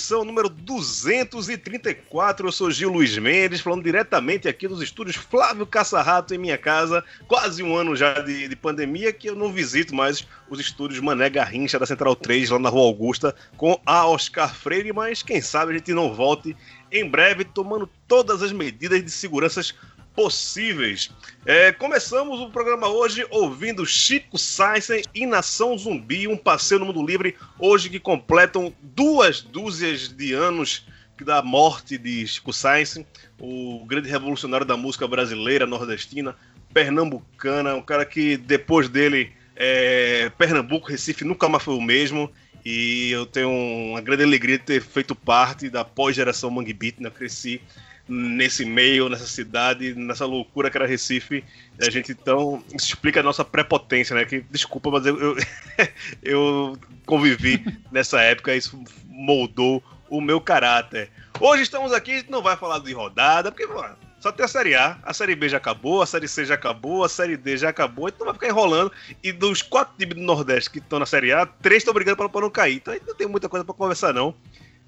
Edição número 234. Eu sou Gil Luiz Mendes, falando diretamente aqui dos estúdios Flávio Caçarrato em minha casa. Quase um ano já de, de pandemia que eu não visito mais os estúdios Mané Garrincha da Central 3, lá na Rua Augusta, com a Oscar Freire, mas quem sabe a gente não volte em breve, tomando todas as medidas de possíveis. É, começamos o programa hoje ouvindo Chico Sainz e Nação Zumbi, um passeio no mundo livre, hoje que completam duas dúzias de anos da morte de Chico Sainz, o grande revolucionário da música brasileira, nordestina, pernambucana, um cara que depois dele, é, Pernambuco, Recife nunca mais foi o mesmo. E eu tenho uma grande alegria de ter feito parte da pós-geração Mangue Beat, né? Cresci nesse meio, nessa cidade, nessa loucura que era Recife. A gente então explica a nossa prepotência, né? Que desculpa, mas eu, eu, eu convivi nessa época, isso moldou o meu caráter. Hoje estamos aqui, não vai falar de rodada, porque pô, só tem a Série A, a Série B já acabou, a Série C já acabou, a Série D já acabou, então vai ficar enrolando. E dos quatro times do Nordeste que estão na Série A, três estão brigando para não cair. Então a gente não tem muita coisa para conversar, não.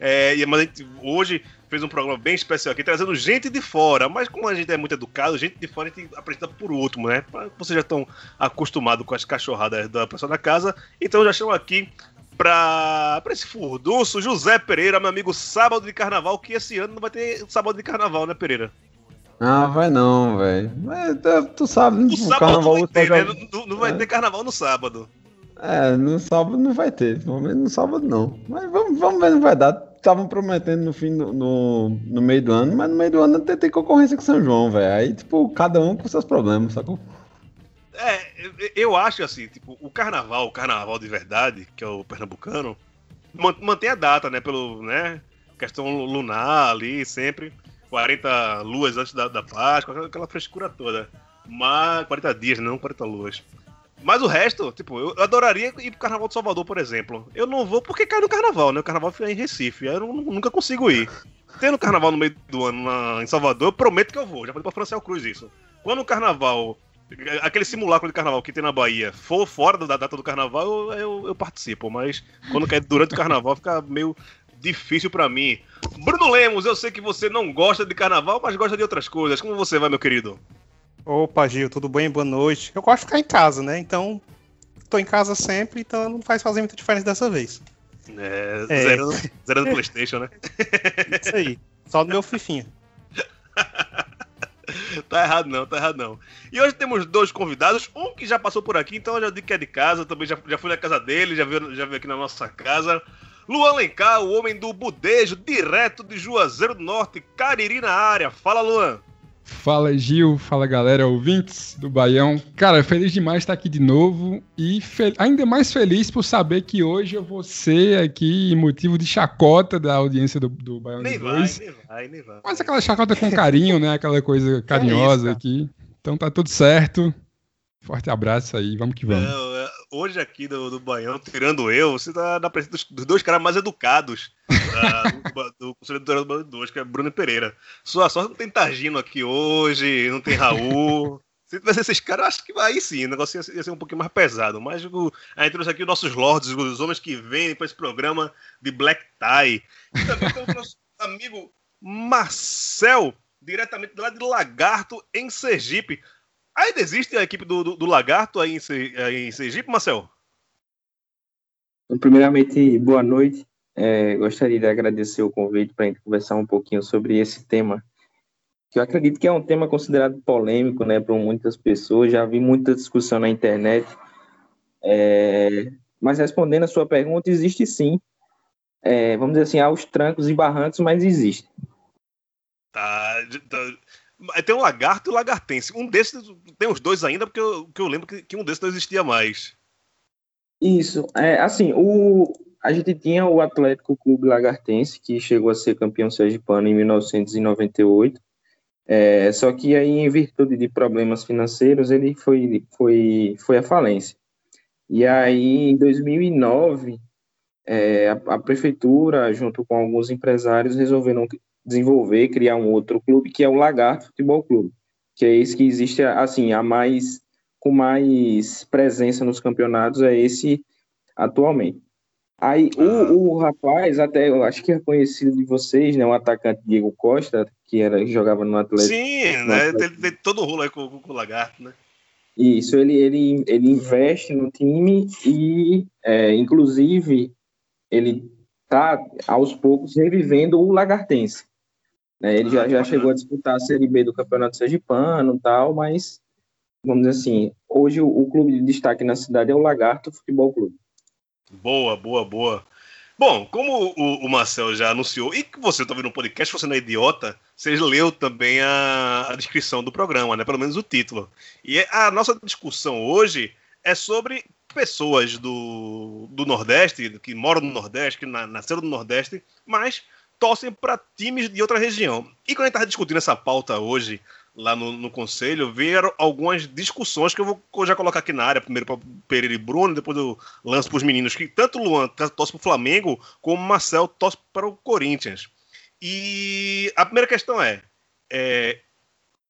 É, e- mas a gente hoje fez um programa bem especial aqui, trazendo gente de fora. Mas como a gente é muito educado, gente de fora a gente apresenta por último, né? Pra- Vocês já estão acostumados com as cachorradas da pessoa da casa. Então eu já chamo aqui pra, pra esse furdunço, José Pereira, meu amigo sábado de carnaval, que esse ano não vai ter sábado de carnaval, né, Pereira? Ah, vai não, velho. Mas tu- sabe, O sábado carnaval não vai ter, né? não- não vai É. ter carnaval no sábado. É, no sábado não vai ter. Pelo menos no sábado não. Mas vamos, vamos ver, não vai dar. Estavam prometendo no fim do, no, no meio do ano, mas no meio do ano tem, tem concorrência com São João, velho. Aí, tipo, cada um com seus problemas, sacou? É, eu- acho assim, tipo, o carnaval, o carnaval de verdade, que é o pernambucano, man- mantém a data, né? Pelo, né? Questão lunar ali, sempre. 40 luas antes da, da Páscoa, aquela frescura toda. Mas 40 dias, não 40 luas. Mas o resto, tipo, eu adoraria ir pro Carnaval de Salvador, por exemplo. Eu não vou porque cai no Carnaval, né? O Carnaval fica em Recife, eu nu- nunca consigo ir. Tendo Carnaval no meio do ano na- em Salvador, eu prometo que eu vou. Já falei pra Franciel Cruz isso. Quando o Carnaval, aquele simulacro de Carnaval que tem na Bahia, for fora da data do Carnaval, eu, eu- eu participo. Mas quando cai durante o Carnaval, fica meio difícil pra mim. Bruno Lemos, eu sei que você não gosta de Carnaval, mas gosta de outras coisas. Como você vai, meu querido? Opa, Gil, tudo bem? Boa noite. Eu gosto de ficar em casa, né? Então, tô em casa sempre, então não faz fazer muita diferença dessa vez. É, É. Zerando, zerando Playstation, né? Isso aí. Só no meu fifinha. Tá errado não, tá errado não. E hoje temos dois convidados, um que já passou por aqui, então eu já digo que é de casa, também já, já fui na casa dele, já veio, já veio aqui na nossa casa. Luan Lencar, o homem do budejo, direto de Juazeiro do Norte, Cariri na área. Fala, Luan. Fala Gil, fala galera, ouvintes do Baião. Cara, feliz demais estar aqui de novo e ainda mais feliz por saber que hoje eu vou ser aqui motivo de chacota da audiência do, do Baião Nem de vai, nem vai, nem vai. Mas aquela chacota com carinho, né? Aquela coisa carinhosa cara. aqui. Então tá tudo certo. Forte abraço aí, vamos que vamos. Não, é, hoje aqui do, do Baião, tirando eu, você tá na presença dos, dos dois caras mais educados da- do, do Conselho Editorial do Baião 2, que é Bruno e Pereira. Sua sorte não tem Targino aqui hoje, não tem Raul. Se tivesse esses caras, acho que aí sim, o negócio ia ser, ia ser um pouquinho mais pesado. Mas o, a gente trouxe aqui os nossos lords, os homens que vêm para esse programa de Black Tie. E também temos o nosso amigo Marcel, diretamente lá de Lagarto, em Sergipe. Ainda existe a equipe do, do, do Lagarto aí em, aí em Sergipe, Marcel? Primeiramente, boa noite. É, gostaria de agradecer o convite para a gente conversar um pouquinho sobre esse tema, que eu acredito que é um tema considerado polêmico, né, por muitas pessoas. Já vi muita discussão na internet. É, mas respondendo a sua pergunta, existe sim. É, vamos dizer assim, aos trancos e barrancos, mas existe. Tá, tá- Tem um lagarto e o lagartense. Um desses, tem os dois ainda, porque eu, que eu lembro que, que um desses não existia mais. Isso, é assim, o, a gente tinha o Atlético Clube Lagartense, que chegou a ser campeão sergipano em 1998, é, só que aí, em virtude de problemas financeiros, ele foi, foi, foi à falência. E aí, em 2009, é, a, a prefeitura, junto com alguns empresários, resolveram desenvolver, criar um outro clube, que é o Lagarto Futebol Clube, que é esse que existe, assim, a mais com mais presença nos campeonatos é esse atualmente. Aí o, o rapaz, até eu acho que é conhecido de vocês, né? O atacante Diego Costa, que era jogava no Atlético. Sim, no né? Atlético. Tem, tem todo o rolo aí com, com- com o lagarto, né? Isso, ele, ele, ele investe no time e, é, inclusive, ele tá aos poucos revivendo o Lagartense. Né? Ele já, já chegou a disputar a Série B do Campeonato Sergipano e tal, mas, vamos dizer assim, hoje o, o clube de destaque na cidade é o Lagarto Futebol Clube. Boa, boa, boa. Bom, como o, o Marcel já anunciou, e que você está vendo no podcast, você não é idiota, você leu também a, a descrição do programa, né? Pelo menos o título. E a nossa discussão hoje é sobre pessoas do, do Nordeste, que moram no Nordeste, que na- nasceram no Nordeste, mas torcem para times de outra região. E quando a gente estava discutindo essa pauta hoje, lá no, no conselho, vieram algumas discussões que eu vou já colocar aqui na área, primeiro para Pereira e Bruno, depois eu lanço para os meninos, que tanto o Luan torce para o Flamengo, como o Marcel torce para o Corinthians. E a primeira questão é, é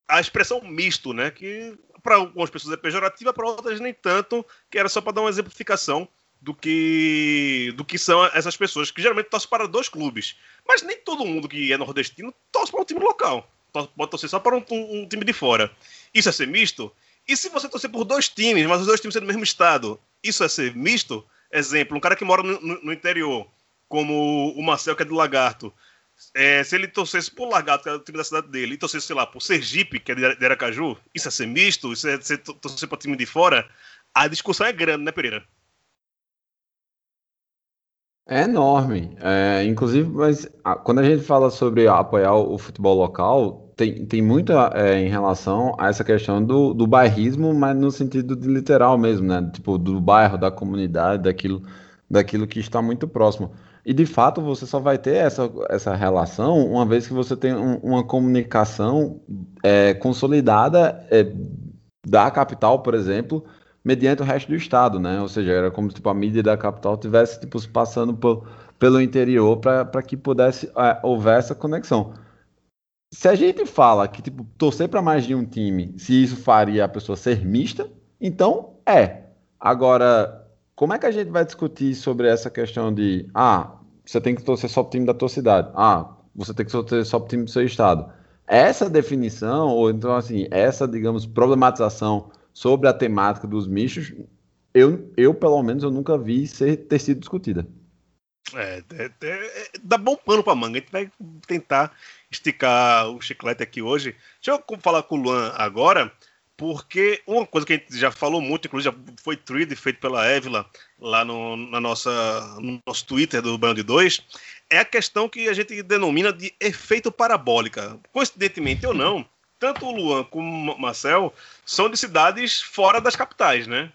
a expressão misto, né? Que para algumas pessoas é pejorativa, para outras nem tanto, que era só para dar uma exemplificação do que do que são essas pessoas que geralmente torcem para dois clubes. Mas nem todo mundo que é nordestino torce para um time local. Pode torcer só para um, um- time de fora. Isso é ser misto? E se você torcer por dois times, mas os dois times são do mesmo estado, isso é ser misto? Exemplo, um cara que mora no, no- interior, como o Marcel, que é do Lagarto, é, se ele torcesse por Lagarto, que é o time da cidade dele, e torcesse, sei lá, por Sergipe, que é de Aracaju, isso é ser misto? Isso é ser to- torcer para time de fora? A discussão é grande, né, Pereira? É enorme. É, inclusive, mas ah, quando a gente fala sobre apoiar o futebol local, tem, tem muito é, em relação a essa questão do, do bairrismo, mas no sentido de literal mesmo, né? Tipo, do bairro, da comunidade, daquilo, daquilo que está muito próximo. E de fato você só vai ter essa, essa relação uma vez que você tem um- uma comunicação é, consolidada é, da capital, por exemplo, mediante o resto do estado, né? Ou seja, era como tipo, a mídia da capital tivesse tipo, se passando por- pelo interior para que pudesse é, houver essa conexão. Se a gente fala que tipo, torcer para mais de um time, se isso faria a pessoa ser mista, então é. Agora, como é que a gente vai discutir sobre essa questão de ah, você tem que torcer só pro time da tua cidade, ah, você tem que torcer só pro time do seu estado? Essa definição, ou então assim, essa, digamos, problematização sobre a temática dos mistos, eu, eu pelo menos, eu nunca vi ser, ter sido discutida. É, é, é, dá bom pano pra manga. A gente vai tentar esticar o chiclete aqui hoje. Deixa eu falar com o Luan agora, porque uma coisa que a gente já falou muito, inclusive já foi tweet feito pela Évila lá no, na nossa, no nosso Twitter do de Dois, é a questão que a gente denomina de efeito parabólica. Coincidentemente ou não, tanto o Luan como o Marcel são de cidades fora das capitais, né?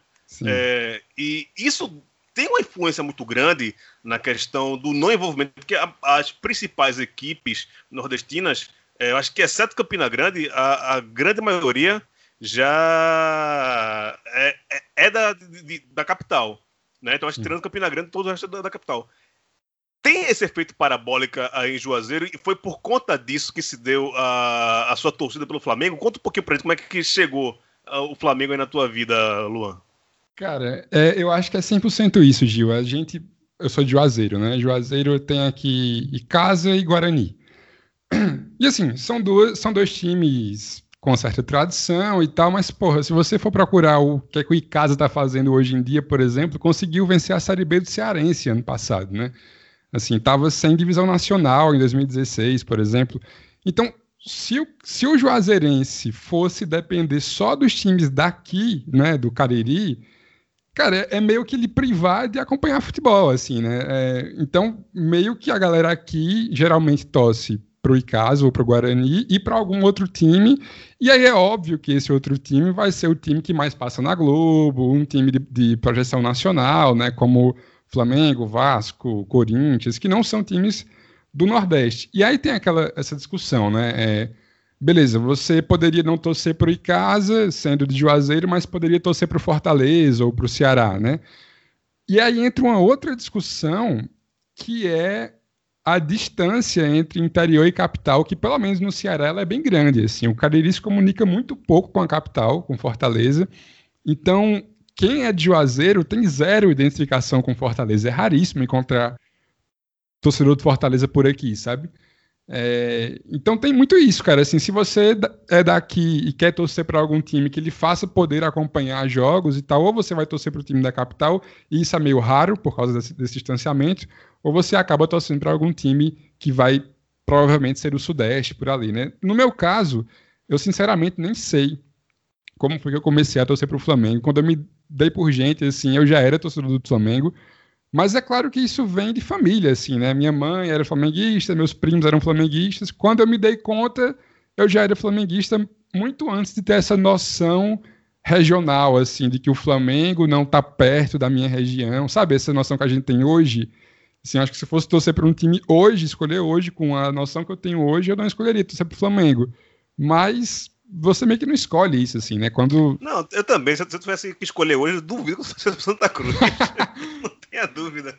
É, e isso tem uma influência muito grande na questão do não envolvimento, porque a- as principais equipes nordestinas, é, eu acho que exceto Campina Grande, a, a grande maioria já é, é- é da, de- da capital. Né? Então, acho que tirando Campina Grande, todo o resto é da, da capital. Tem esse efeito parabólica aí em Juazeiro e foi por conta disso que se deu a, a sua torcida pelo Flamengo? Conta um pouquinho pra gente como é que chegou ah, o Flamengo aí na tua vida, Luan? Cara, é, eu acho que é 100% isso, Gil. A gente, eu sou de Juazeiro, né? Juazeiro tem aqui Icasa e Guarani. E assim, são, duas, são dois times com certa tradição e tal, mas, porra, se você for procurar o que, é que o Icasa está fazendo hoje em dia, por exemplo, conseguiu vencer a Série B do Cearense ano passado, né? Assim, estava sem divisão nacional em 2016, por exemplo. Então, se o, se o Juazeirense fosse depender só dos times daqui, né, do Cariri, cara, é, é meio que ele privar de acompanhar futebol, assim, né? É, então, meio que a galera aqui geralmente para o Icasa ou para o Guarani e para algum outro time. E aí é óbvio que esse outro time vai ser o time que mais passa na Globo, um time de, de projeção nacional, né? Como Flamengo, Vasco, Corinthians, que não são times do Nordeste. E aí tem aquela essa discussão, né? É, beleza, você poderia não torcer para o Icasa, sendo de Juazeiro, mas poderia torcer para o Fortaleza ou para o Ceará, né? E aí entra uma outra discussão que é a distância entre interior e capital, que pelo menos no Ceará ela é bem grande. Assim, o Cariri se comunica muito pouco com a capital, com Fortaleza. Então, quem é de Juazeiro tem zero identificação com Fortaleza. É raríssimo encontrar torcedor de Fortaleza por aqui, sabe? É, então tem muito isso, cara. Assim, se você é daqui e quer torcer para algum time que lhe faça poder acompanhar jogos e tal, ou você vai torcer para o time da capital, e isso é meio raro por causa desse, desse distanciamento, ou você acaba torcendo para algum time que vai provavelmente ser o Sudeste, por ali, né? No meu caso, eu sinceramente nem sei como foi que eu comecei a torcer para o Flamengo. Quando eu me dei por gente, assim, eu já era torcedor do Flamengo, mas é claro que isso vem de família, assim, né? Minha mãe era flamenguista, meus primos eram flamenguistas. Quando eu me dei conta, eu já era flamenguista muito antes de ter essa noção regional, assim, de que o Flamengo não está perto da minha região, sabe? Essa noção que a gente tem hoje Assim, acho que se fosse torcer para um time hoje, escolher hoje, com a noção que eu tenho hoje, eu não escolheria torcer para o Flamengo. Mas você meio que não escolhe isso, assim, né? Quando. Não, eu também. Se eu tivesse que escolher hoje, eu duvido que você fosse Santa Cruz. não tenha dúvida.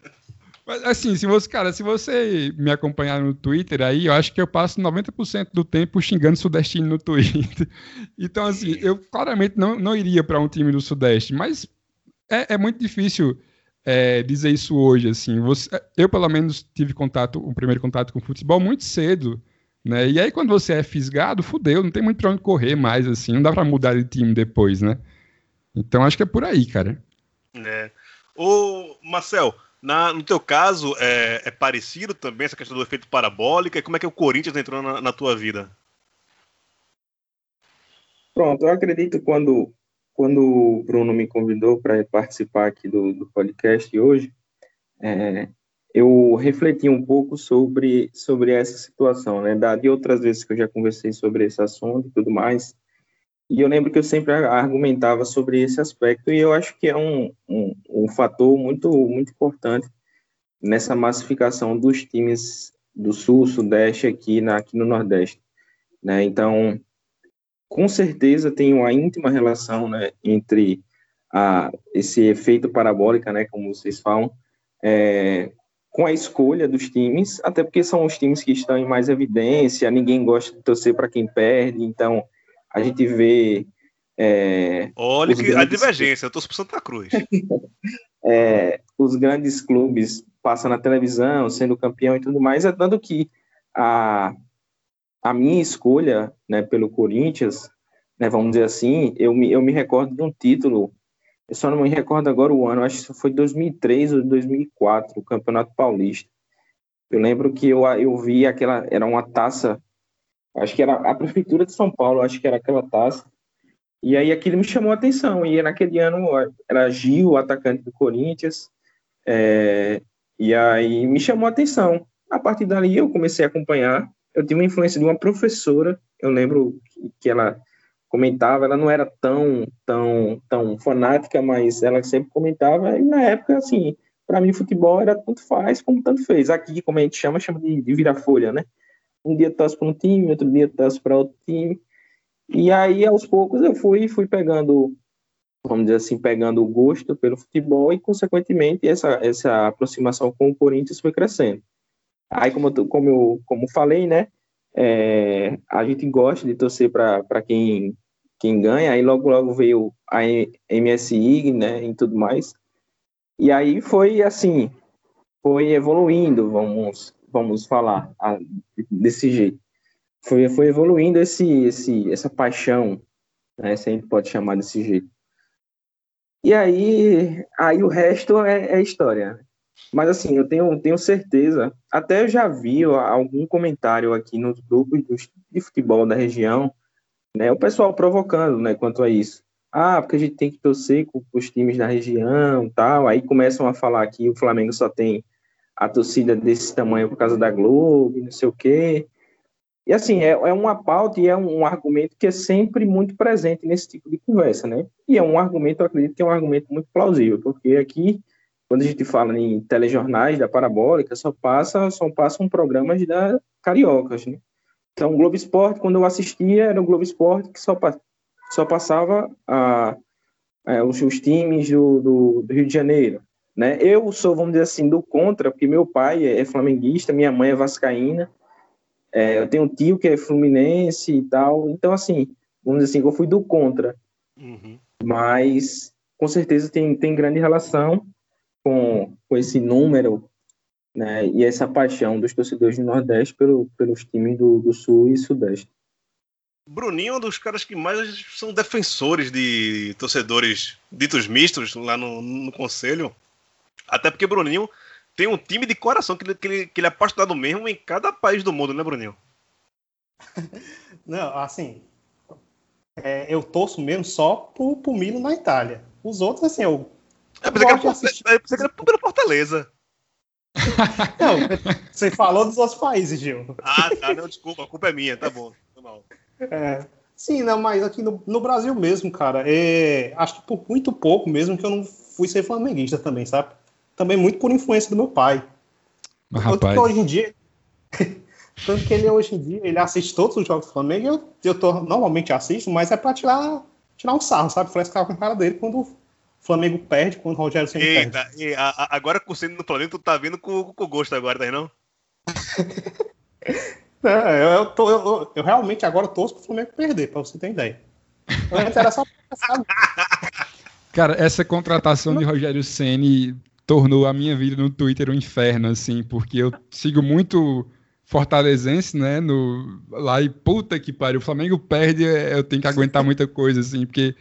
Mas, assim, se você, cara, se você me acompanhar no Twitter aí, eu acho que eu passo 90% do tempo xingando Sudestino no Twitter. Então, assim, eu claramente não, não iria para um time do Sudeste, mas é, é muito difícil é, dizer isso hoje, assim. Você, eu, pelo menos, tive contato, o primeiro contato com o futebol muito cedo, né? E aí, quando você é fisgado, fudeu, não tem muito pra onde correr mais, assim. Não dá pra mudar de time depois, né? Então, acho que é por aí, cara. É. Ô, Marcel, na, no teu caso, é, é, parecido também essa questão do efeito parabólica? E como é que o Corinthians entrou na, na tua vida? Pronto, eu acredito quando quando o Bruno me convidou para participar aqui do, do podcast hoje, é, eu refleti um pouco sobre, sobre essa situação, né? Da, de outras vezes que eu já conversei sobre esse assunto e tudo mais, e eu lembro que eu sempre argumentava sobre esse aspecto, e eu acho que é um, um, um fator muito, muito importante nessa massificação dos times do Sul, Sudeste aqui, na, aqui no Nordeste. Né? Então, com certeza tem uma íntima relação né, entre a, esse efeito parabólica, né, como vocês falam, é, com a escolha dos times, até porque são os times que estão em mais evidência, ninguém gosta de torcer para quem perde, então a gente vê. É, Olha que grandes... a divergência, eu torço para Santa Cruz. é, os grandes clubes passam na televisão, sendo campeão e tudo mais, é tanto que a, a minha escolha né, pelo Corinthians, né, vamos dizer assim, eu me, eu me recordo de um título, eu só não me recordo agora o ano, acho que foi 2003 ou 2004, o Campeonato Paulista. Eu lembro que eu, eu vi aquela, era uma taça, acho que era a Prefeitura de São Paulo, acho que era aquela taça, e aí aquilo me chamou a atenção, e naquele ano era Gil, atacante do Corinthians, é, e aí me chamou a atenção. A partir dali eu comecei a acompanhar, eu tive uma influência de uma professora, eu lembro que ela comentava, ela não era tão, tão, tão fanática, mas ela sempre comentava, e na época, assim, para mim futebol era tanto faz como tanto fez. Aqui, como a gente chama, chama de, de virar folha, né? Um dia torce para um time, outro dia torce para outro time. E aí, aos poucos, eu fui, fui pegando, vamos dizer assim, pegando o gosto pelo futebol e, consequentemente, essa, essa aproximação com o Corinthians foi crescendo. Aí, como, eu, como eu como falei, né, é, a gente gosta de torcer para quem quem ganha, aí logo logo veio a MSI, né, e tudo mais. E aí foi assim, foi evoluindo, vamos vamos falar ah, desse jeito. Foi, foi evoluindo esse, esse, essa paixão, né, se a gente pode chamar desse jeito. E aí, aí o resto é, é história. Mas assim, eu tenho, tenho certeza, até eu já vi algum comentário aqui nos grupos de futebol da região, né, o pessoal provocando, né, quanto a isso. Ah, porque a gente tem que torcer com os times da região, tal. Aí começam a falar que o Flamengo só tem a torcida desse tamanho por causa da Globo, não sei o quê. E assim, é, é uma pauta e é um, um, argumento que é sempre muito presente nesse tipo de conversa, né? E é um argumento, eu acredito que é um argumento muito plausível, porque aqui, quando a gente fala em telejornais da Parabólica, só passa, só passam programas da Cariocas, né? Então, o Globo Esporte, quando eu assistia, era o Globo Esporte que só, só passava a, a os, os, times do, do, do Rio de Janeiro. Né? Eu sou, vamos dizer assim, do contra, porque meu pai é flamenguista, minha mãe é vascaína, é, eu tenho um tio que é fluminense e tal, então, assim, vamos dizer assim, eu fui do contra. Uhum. Mas, com certeza, tem, tem grande relação com, com esse número né, e essa paixão dos torcedores do Nordeste pelo, pelos times do, do Sul e Sudeste. Bruninho é um dos caras que mais são defensores de torcedores ditos mistos lá no, no Conselho. Até porque Bruninho tem um time de coração que ele, que ele, que ele é apaixonado mesmo em cada país do mundo, né, Bruninho? Não, assim, é, eu torço mesmo só pro, pro Milo na Itália. Os outros, assim, eu. Eu pensei, que era, assistir... eu pensei que era pelo Fortaleza. Não, você falou dos outros países, Gil. Ah, tá, não, desculpa, a culpa é minha, tá bom. Tá mal. É, sim, não, mas aqui no, no Brasil mesmo, cara, é, acho que por muito pouco mesmo que eu não fui ser flamenguista também, sabe? também muito por influência do meu pai. Mas, Tanto rapaz... que hoje em dia. Tanto que ele hoje em dia ele assiste todos os jogos do Flamengo. Eu, eu tô, normalmente assisto, mas é pra tirar, tirar um sarro, sabe? Frescar com a cara dele quando Flamengo perde, quando o Rogério sempre Eita, perde. E a, a, agora com o sendo do Flamengo, tu tá vindo com, com gosto agora, tá não? é, eu, eu, tô, eu, eu, realmente agora torço pro Flamengo perder, pra você ter ideia. Antes era só. Cara, essa contratação de Rogério Ceni tornou a minha vida no Twitter um inferno, assim, porque eu sigo muito fortalezense, né, no, lá e puta que pariu, o Flamengo perde, eu tenho que aguentar muita coisa, assim, porque,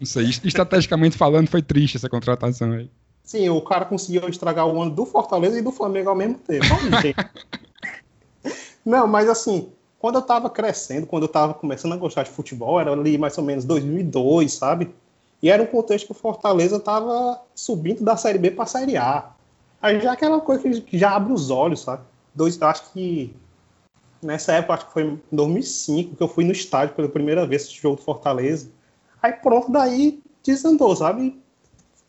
não sei, estrategicamente falando, foi triste essa contratação aí. Sim, o cara conseguiu estragar o ano do Fortaleza e do Flamengo ao mesmo tempo. não, mas assim, quando eu tava crescendo, quando eu tava começando a gostar de futebol, era ali mais ou menos 2002, sabe? E era um contexto que o Fortaleza estava subindo da Série B para a Série A. Aí já aquela coisa que já abre os olhos, sabe? Dois, acho que nessa época, acho que foi em 2005, que eu fui no estádio pela primeira vez esse jogo do Fortaleza. Aí pronto, daí desandou, sabe?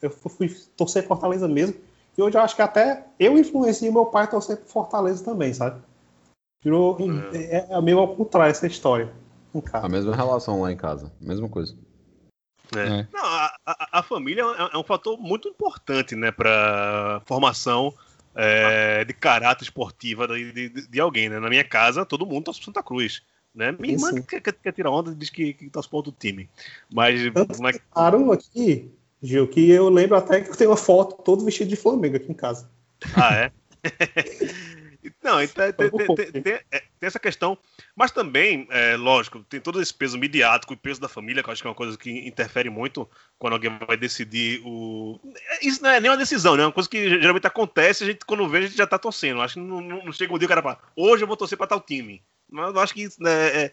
Eu fui torcer Fortaleza mesmo. E hoje eu acho que até eu influenciei meu pai a torcer Fortaleza também, sabe? Virou. É, é meio ao contrário essa história. A mesma relação lá em casa, mesma coisa. É. É. Não, a, a, a, família é, é, um fator muito importante, né, para formação é, de caráter esportiva de, de, de, alguém, né? Na minha casa, todo mundo torce pro Santa Cruz. Né? Minha irmã que quer, quer, tirar onda diz que, que torce pro outro time. Mas. mas... Claro, aqui, Gil, que eu lembro até que eu tenho uma foto todo vestido de Flamengo aqui em casa. Ah, é? Não, então, tem, tem, tem, tem, essa questão, mas também, é, lógico, tem todo esse peso midiático e peso da família, que eu acho que é uma coisa que interfere muito quando alguém vai decidir o. Isso não é nem uma decisão, né? É uma coisa que geralmente acontece, a gente, quando vê, a gente já tá torcendo. Acho que não, não chega um dia o cara fala, hoje eu vou torcer para tal time. Mas eu acho que né, é,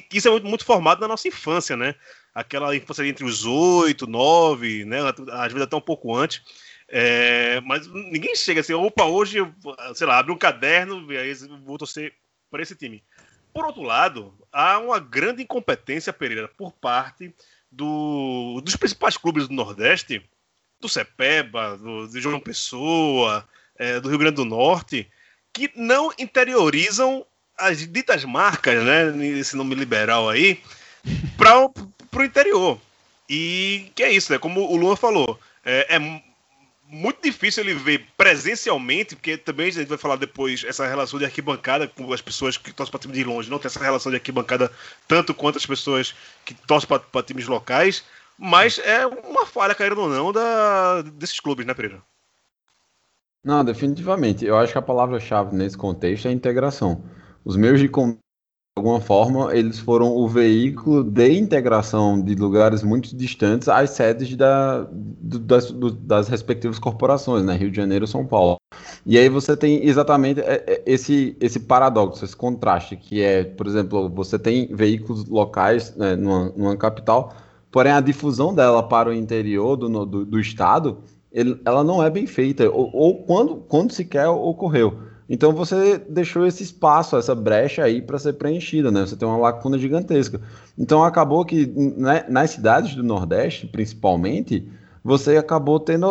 que, isso é muito, muito formado na nossa infância, né? Aquela infância entre os oito, nove, né? Às vezes até um pouco antes. É, mas ninguém chega assim, opa, hoje, sei lá, abre um caderno e aí vou torcer para esse time. Por outro lado, há uma grande incompetência, Pereira, por parte do, dos principais clubes do Nordeste, do Cepeba, do, João Pessoa, é, do Rio Grande do Norte, que não interiorizam as ditas marcas, né, esse nome liberal aí, para o interior. E que é isso, né? Como o Luan falou, é, é muito difícil ele ver presencialmente, porque também a gente vai falar depois essa relação de arquibancada com as pessoas que torcem para time de longe, não tem essa relação de arquibancada tanto quanto as pessoas que torcem para times locais, mas é uma falha, querendo ou não, da, desses clubes, né, Pereira? Não, definitivamente. Eu acho que a palavra-chave nesse contexto é integração. Os meios de comunicação, de alguma forma, eles foram o veículo de integração de lugares muito distantes às sedes da, do- das, do- das respectivas corporações, né? Rio de Janeiro São Paulo. E aí você tem exatamente é, é, esse, esse paradoxo, esse contraste, que é, por exemplo, você tem veículos locais né, numa, numa capital, porém a difusão dela para o interior do, do, do estado ele- ela não é bem feita, ou, ou quando, quando sequer ocorreu. Então você deixou esse espaço, essa brecha aí para ser preenchida, né? Você tem uma lacuna gigantesca. Então acabou que né, nas cidades do Nordeste, principalmente, você acabou tendo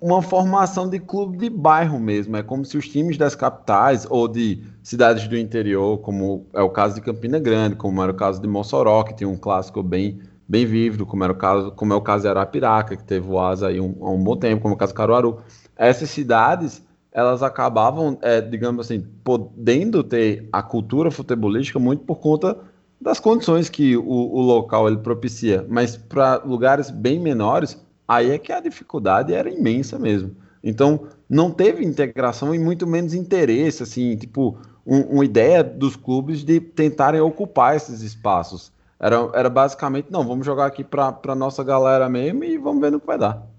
uma formação de clube de bairro mesmo. É como se os times das capitais ou de cidades do interior, como é o caso de Campina Grande, como era o caso de Mossoró, que tinha um clássico bem bem vívido, como era o caso, como é o caso de Arapiraca, que teve o asa aí um, há um bom tempo, como é o caso de Caruaru. Essas cidades, elas acabavam, é, digamos assim, podendo ter a cultura futebolística muito por conta das condições que o, o local ele propicia, mas para lugares bem menores, aí é que a dificuldade era imensa mesmo. Então, não teve integração e muito menos interesse, assim, tipo, um- uma ideia dos clubes de tentarem ocupar esses espaços. Era, era basicamente, não, vamos jogar aqui para a nossa galera mesmo e vamos ver no que vai dar.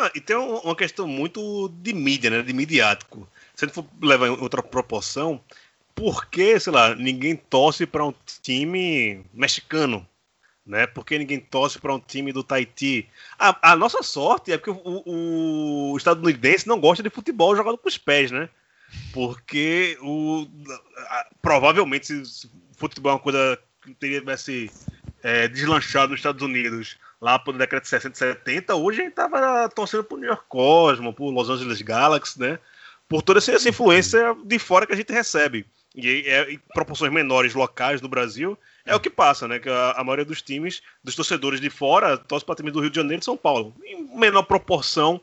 Ah, e tem um- uma questão muito de mídia, né? De midiático. Se a gente for levar em outra proporção, por que, sei lá, ninguém torce para um time mexicano? Né? Por que ninguém torce para um time do Tahiti? A, a nossa sorte é porque o, o- estadunidense não gosta de futebol jogado com os pés, né? Porque o, a- provavelmente se, se futebol é uma coisa que teria tivesse é, deslanchado nos Estados Unidos lá por década de 60 e 70, hoje a gente tava torcendo pro New York Cosmo, pro Los Angeles Galaxy, né? Por toda essa influência de fora que a gente recebe. E é, proporções menores locais do Brasil, é o que passa, né? Que a, a maioria dos times, dos torcedores de fora, torce para time do Rio de Janeiro e São Paulo. Em menor proporção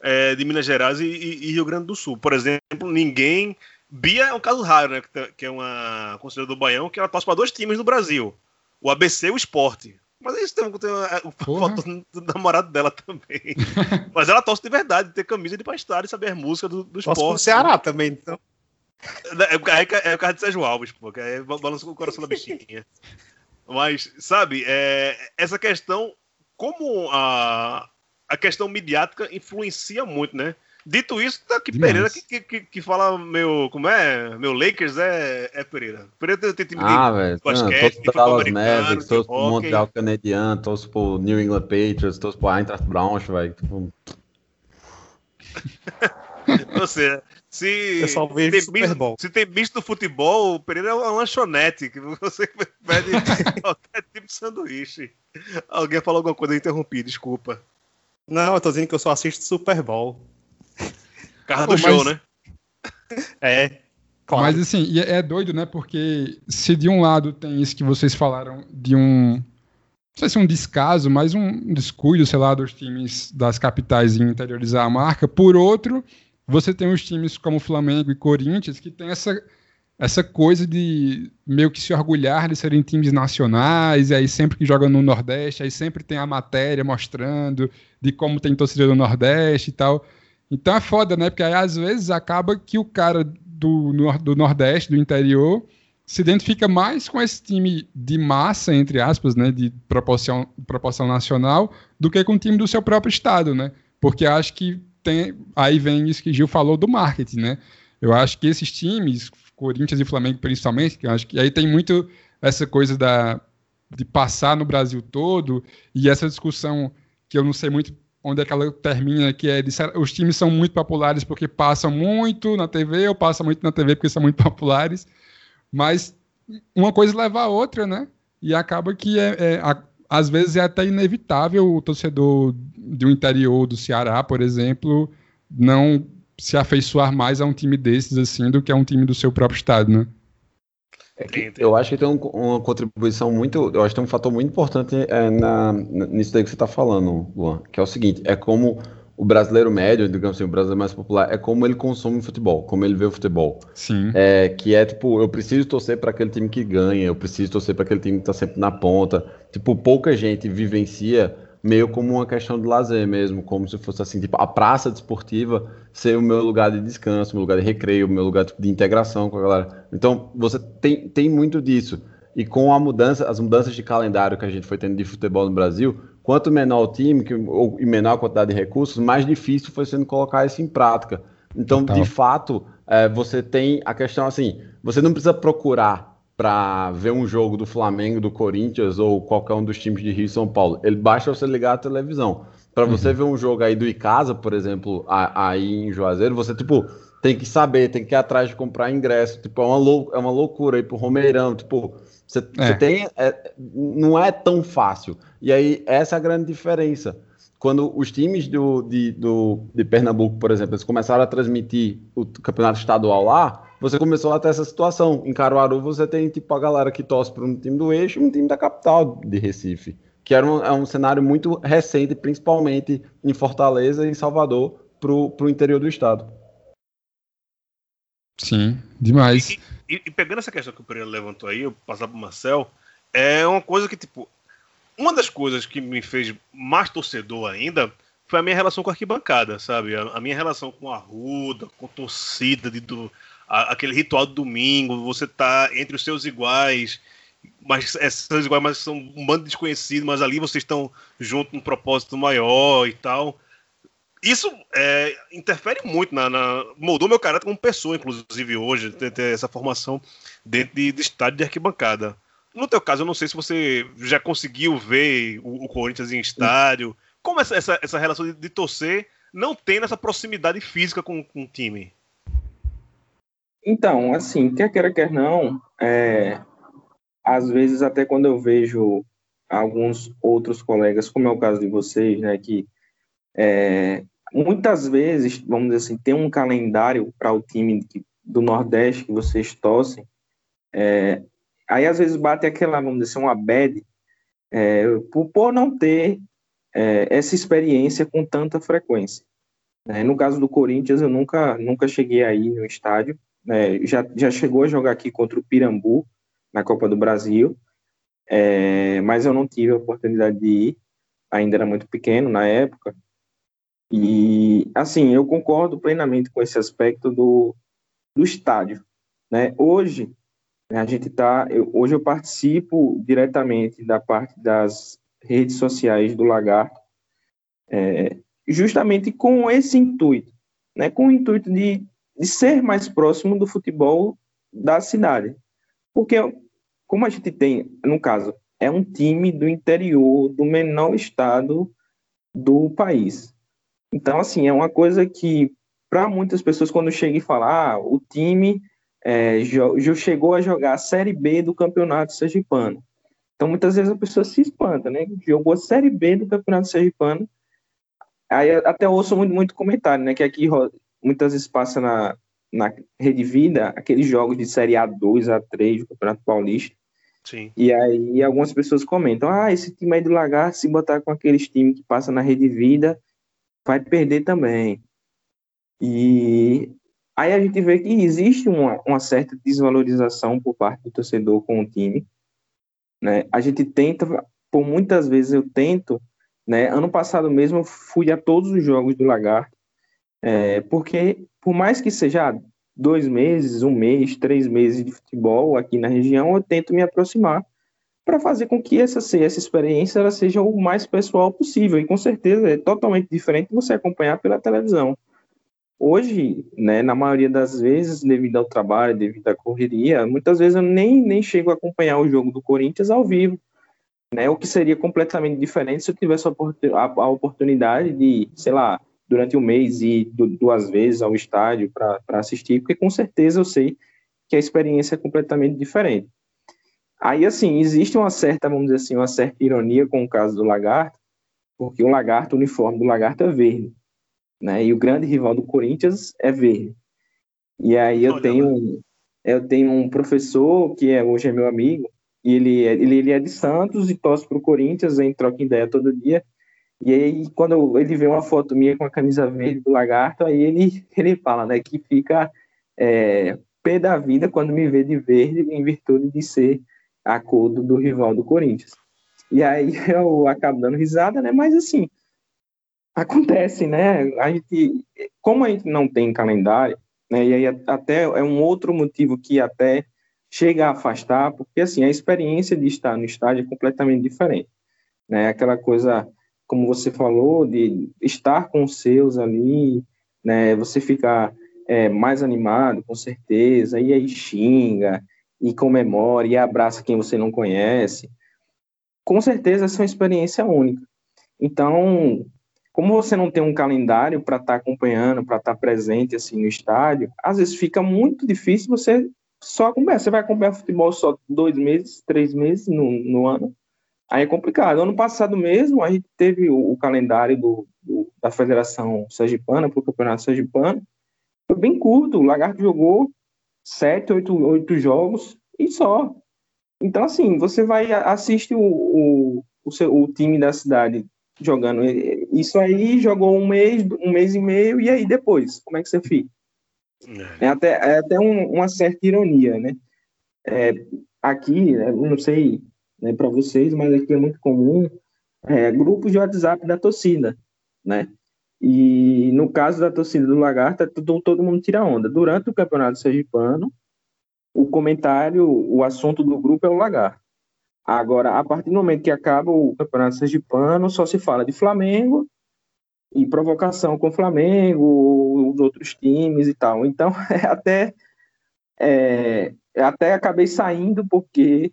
é, de Minas Gerais e, e- e Rio Grande do Sul. Por exemplo, ninguém. Bia é um caso raro, né? Que, que é uma conselheira do Baião, que ela torce para dois times no Brasil: o ABC e o Esporte. Mas isso tem, tem uma- o Porra. foto do namorado dela também. Mas ela torce de verdade, ter camisa de estádio e saber música do, do esporte. Ceará também, então. É, é, é o carro de Sérgio Alves, pô, que aí balança o coração da bichinha. Mas, sabe, é, essa questão, como a, a questão midiática influencia muito, né? Dito isso, tá aqui Demais. Pereira que, que, que- fala meu. Como é? Meu Lakers é, é Pereira. Pereira tem, time Ah, de velho, basquete, torço de Dallas americano, Mavericks, torço pro. Montreal Canadiens, torço pro New England Patriots, torço pro Eintracht Braunschweig. Tipo, Ou seja, se, vejo tem bicho, se tem bicho do futebol, o Pereira é uma lanchonete, que você pede qualquer tipo de sanduíche. Alguém falou alguma coisa, eu interrompi, desculpa. Não, eu tô dizendo que eu só assisto Super Bowl. Carro Pô, do show, mas- né? É. Claro. Mas assim, e é doido, né? Porque se de um lado tem isso que vocês falaram de um. Não sei se é um descaso, mas um descuido, sei lá, dos times das capitais em interiorizar a marca. Por outro, você tem os times como Flamengo e Corinthians que tem essa, essa coisa de meio que se orgulhar de serem times nacionais, e aí sempre que jogam no Nordeste, aí sempre tem a matéria mostrando de como tem torcida do Nordeste e tal. Então é foda, né? Porque aí às vezes acaba que o cara do, do Nordeste, do interior, se identifica mais com esse time de massa, entre aspas, né? De proporção, proporção nacional, do que com o time do seu próprio estado, né? Porque acho que tem. Aí vem isso que Gil falou do marketing, né? Eu acho que esses times, Corinthians e Flamengo principalmente, que acho que aí tem muito essa coisa da, de passar no Brasil todo e essa discussão que eu não sei muito onde é que ela termina, que é de, os times são muito populares porque passam muito na TV ou passam muito na TV porque são muito populares, mas uma coisa leva a outra, né? E acaba que é, é, a- às vezes é até inevitável o torcedor um interior do Ceará, por exemplo, não se afeiçoar mais a um time desses assim do que a um time do seu próprio estado, né? É eu acho que tem um- uma contribuição muito. Eu acho que tem um fator muito importante é, na, nisso daí que você está falando, Luan, que é o seguinte: é como o brasileiro médio, digamos assim, o brasileiro mais popular, é como ele consome futebol, como ele vê o futebol. Sim. É, que é tipo, eu preciso torcer para aquele time que ganha, eu preciso torcer para aquele time que tá sempre na ponta. Tipo, pouca gente vivencia meio como uma questão de lazer mesmo, como se fosse assim, tipo, a praça desportiva ser o meu lugar de descanso, meu lugar de recreio, o meu lugar tipo, de integração com a galera. Então, você tem, tem muito disso. E com a mudança, as mudanças de calendário que a gente foi tendo de futebol no Brasil, quanto menor o time que, ou, e menor a quantidade de recursos, mais difícil foi sendo colocar isso em prática. Então, Total. de fato, é, você tem a questão assim, você não precisa procurar para ver um jogo do Flamengo, do Corinthians ou qualquer um dos times de Rio e São Paulo. Ele basta você ligar a televisão. Para você ver um jogo aí do Icasa, por exemplo, aí em Juazeiro, você tipo tem que saber, tem que ir atrás de comprar ingresso. Tipo, é uma, lou é uma loucura aí pro Romeirão. Tipo, você, É. você tem. é, não é tão fácil. E aí, essa é a grande diferença. Quando os times do, de, do, de Pernambuco, por exemplo, eles começaram a transmitir o campeonato estadual lá, você começou a ter essa situação. Em Caruaru, você tem tipo a galera que torce para um time do eixo e um time da capital de Recife. Que era um, é um cenário muito recente, principalmente em Fortaleza e em Salvador, para o interior do estado. Sim, demais. E, e- e pegando essa questão que o Pereira levantou aí, eu passar pro Marcel, é uma coisa que, tipo, uma das coisas que me fez mais torcedor ainda foi a minha relação com a arquibancada, sabe? A, a minha relação com a Ruda, com a torcida, de, do, a- aquele ritual do domingo, você tá entre os seus iguais, mas é, seus iguais, mas são um bando de desconhecidos, mas ali vocês estão junto num propósito maior e tal. Isso é, interfere muito na, na- meu caráter como pessoa, inclusive hoje, ter, ter essa formação dentro de, de estádio de arquibancada. No teu caso, eu não sei se você já conseguiu ver o, o Corinthians em estádio. Como essa, essa, essa relação de, de torcer não tem essa proximidade física com, com o time? Então, assim, quer queira, quer não, é, às vezes até quando eu vejo alguns outros colegas, como é o caso de vocês, né, que é, muitas vezes, vamos dizer assim, tem um calendário para o time do Nordeste que vocês torcem, é, aí às vezes bate aquela, vamos dizer assim, uma bad, é, por, por não ter é, essa experiência com tanta frequência. né? No caso do Corinthians, eu nunca, nunca cheguei aí no estádio, né, já, já chegou a jogar aqui contra o Pirambu na Copa do Brasil, é, mas eu não tive a oportunidade de ir, ainda era muito pequeno na época. E, assim, eu concordo plenamente com esse aspecto do, do estádio. Né? Hoje, a gente tá, eu, hoje eu participo diretamente da parte das redes sociais do Lagarto, é, justamente com esse intuito, né? com o intuito de de ser mais próximo do futebol da cidade. Porque, como a gente tem, no caso, é um time do interior, do menor estado do país. Então, assim, é uma coisa que, para muitas pessoas, quando chega e fala, ah, o time é, chegou a jogar a Série B do Campeonato Sergipano. Então, muitas vezes a pessoa se espanta, né? Jogou a Série B do Campeonato Sergipano. Aí até ouço muito, muito comentário, né? Que aqui muitas vezes passa na, na Rede Vida aqueles jogos de Série A2, A3 do Campeonato Paulista. Sim. E aí algumas pessoas comentam: ah, esse time aí do Lagarto, se botar com aqueles times que passam na Rede Vida, vai perder também. E aí a gente vê que existe uma, uma certa desvalorização por parte do torcedor com o time. Né? A gente tenta, por muitas vezes eu tento, né? Ano passado mesmo eu fui a todos os jogos do Lagarto, é, porque por mais que seja dois meses, um mês, três meses de futebol aqui na região, eu tento me aproximar para fazer com que essa, essa experiência ela seja o mais pessoal possível. E com certeza é totalmente diferente você acompanhar pela televisão. Hoje, né, na maioria das vezes, devido ao trabalho, devido à correria, muitas vezes eu nem, nem chego a acompanhar o jogo do Corinthians ao vivo. Né, o que seria completamente diferente se eu tivesse a, a oportunidade de, sei lá, durante um mês du- duas vezes ao estádio para assistir, porque com certeza eu sei que a experiência é completamente diferente. Aí, assim, existe uma certa, vamos dizer assim, uma certa ironia com o caso do Lagarto, porque o Lagarto, o uniforme do Lagarto é verde, né? E o grande rival do Corinthians é verde. E aí eu Olha tenho, eu tenho um professor que é, hoje é meu amigo, e ele, é- ele, ele é de Santos e torce para o Corinthians, gente troca ideia todo dia, E aí, quando ele vê uma foto minha com a camisa verde do Lagarto, aí ele, ele fala, né, que fica é, pé da vida quando me vê de verde em virtude de ser a cor do, do rival do Corinthians. E aí eu acabo dando risada, né, mas assim, acontece, né, a gente, como a gente não tem calendário, né, e aí até é um outro motivo que até chega a afastar, porque assim, a experiência de estar no estádio é completamente diferente, né, aquela coisa como você falou, de estar com os seus ali, né? Você fica é, mais animado, com certeza, e aí xinga, e comemora, e abraça quem você não conhece. Com certeza, essa é uma experiência única. Então, como você não tem um calendário para estar tá acompanhando, para estar tá presente assim no estádio, às vezes fica muito difícil você só acompanhar. Você vai acompanhar futebol só dois meses, três meses no, no ano, Aí é complicado. Ano passado mesmo, a gente teve o, o calendário do, do, da Federação Sergipana para o Campeonato Sergipano. Foi bem curto. O Lagarto jogou sete, oito, oito jogos e só. Então, assim, você vai assistir o, o, o, seu, o time da cidade jogando. Isso aí jogou um mês, um mês e meio, e aí depois? Como é que você fica? É, é até, é até um, uma certa ironia, né? É, aqui, não sei né, para vocês, mas aqui é muito comum, é, grupos de WhatsApp da torcida, né? E no caso da torcida do Lagarto, é todo, todo mundo tira onda. Durante o campeonato sergipano, o comentário, o assunto do grupo é o Lagarto. Agora, a partir do momento que acaba o campeonato sergipano, só se fala de Flamengo e provocação com o Flamengo, os outros times e tal. Então, é até, é, até acabei saindo porque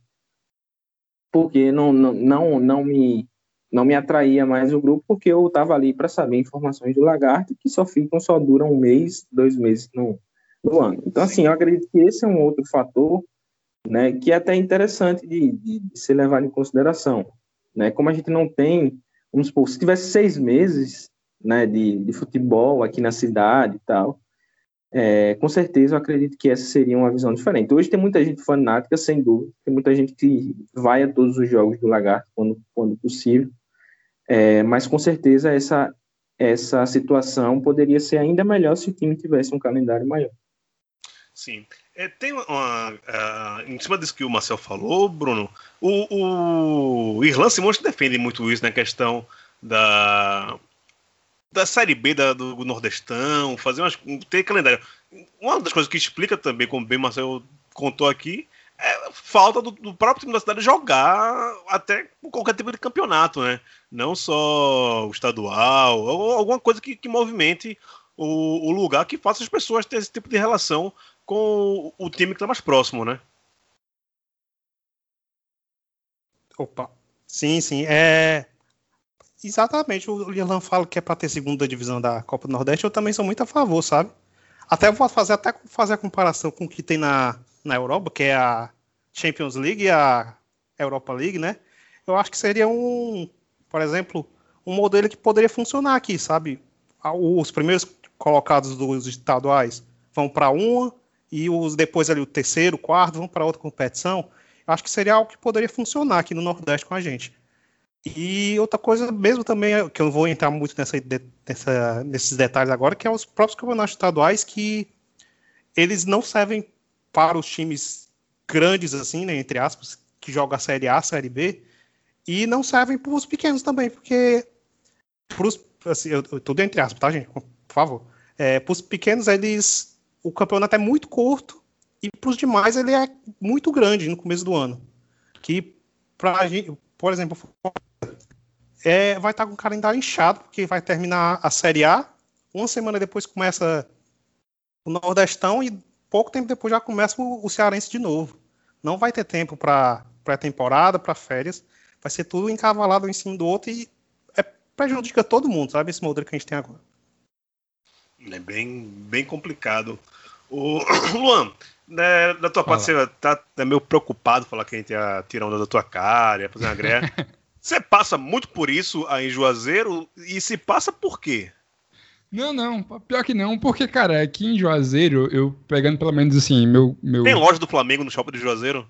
porque não, não, não, não me não me atraía mais o grupo, porque eu estava ali para saber informações do lagarto, que só ficam, só duram um mês, dois meses no, no ano. Então, assim, eu acredito que esse é um outro fator, né, que é até interessante de, de, de ser levado em consideração. Né? Como a gente não tem, vamos supor, se tivesse seis meses né, de, de futebol aqui na cidade e tal, é, com certeza eu acredito que essa seria uma visão diferente. Hoje tem muita gente fanática, sem dúvida, tem muita gente que vai a todos os jogos do Lagarto quando, quando possível, é, mas com certeza essa, essa situação poderia ser ainda melhor se o time tivesse um calendário maior. Sim. É, tem uma. Uh, em cima disso que o Marcel falou, Bruno, o, o Irlan Simões defende muito isso na né, questão da, da Série B da, do Nordestão, fazer umas. ter calendário. Uma das coisas que explica também, como bem Marcelo contou aqui, é falta do, do, próprio time da cidade jogar até qualquer tipo de campeonato, né? Não só o estadual, ou alguma coisa que, que movimente o, o, lugar que faça as pessoas ter esse tipo de relação com o, o time que está mais próximo, né? Opa. Sim, sim. É, Exatamente, o Lilan fala que é para ter segunda divisão da Copa do Nordeste, eu também sou muito a favor, sabe? Até vou fazer até fazer a comparação com o que tem na, na Europa, que é a Champions League e a Europa League, né? Eu acho que seria um, por exemplo, um modelo que poderia funcionar aqui, sabe? Os primeiros colocados dos estaduais vão para uma e os depois ali o terceiro, quarto vão para outra competição. Eu acho que seria algo que poderia funcionar aqui no Nordeste com a gente. E outra coisa, mesmo também, que eu não vou entrar muito nessa, nessa, nesses detalhes agora, que é os próprios campeonatos estaduais que eles não servem para os times grandes, assim, né, entre aspas, que jogam a Série A, a Série B, e não servem para os pequenos também, porque pros, assim, eu, entre aspas, tá, gente? Por favor. É, para os pequenos, eles o campeonato é muito curto e para os demais ele é muito grande no começo do ano. Que para gente, por exemplo, é, vai estar com o calendário inchado, porque vai terminar a Série A. Uma semana depois começa o Nordestão e pouco tempo depois já começa o, o Cearense de novo. Não vai ter tempo para pré-temporada, para férias. Vai ser tudo encavalado um em cima do outro e é, prejudica todo mundo, sabe? Esse modelo que a gente tem agora. É bem, bem complicado. O Luan, né, da tua parte, você tá, tá meio preocupado falar que a gente ia tirar onda da tua cara, ia fazer uma greia. Você passa muito por isso aí em Juazeiro? E se passa por quê? Não, não, pior que não, porque, cara, aqui em Juazeiro, eu pegando pelo menos assim, meu. meu... Tem loja do Flamengo no shopping de Juazeiro?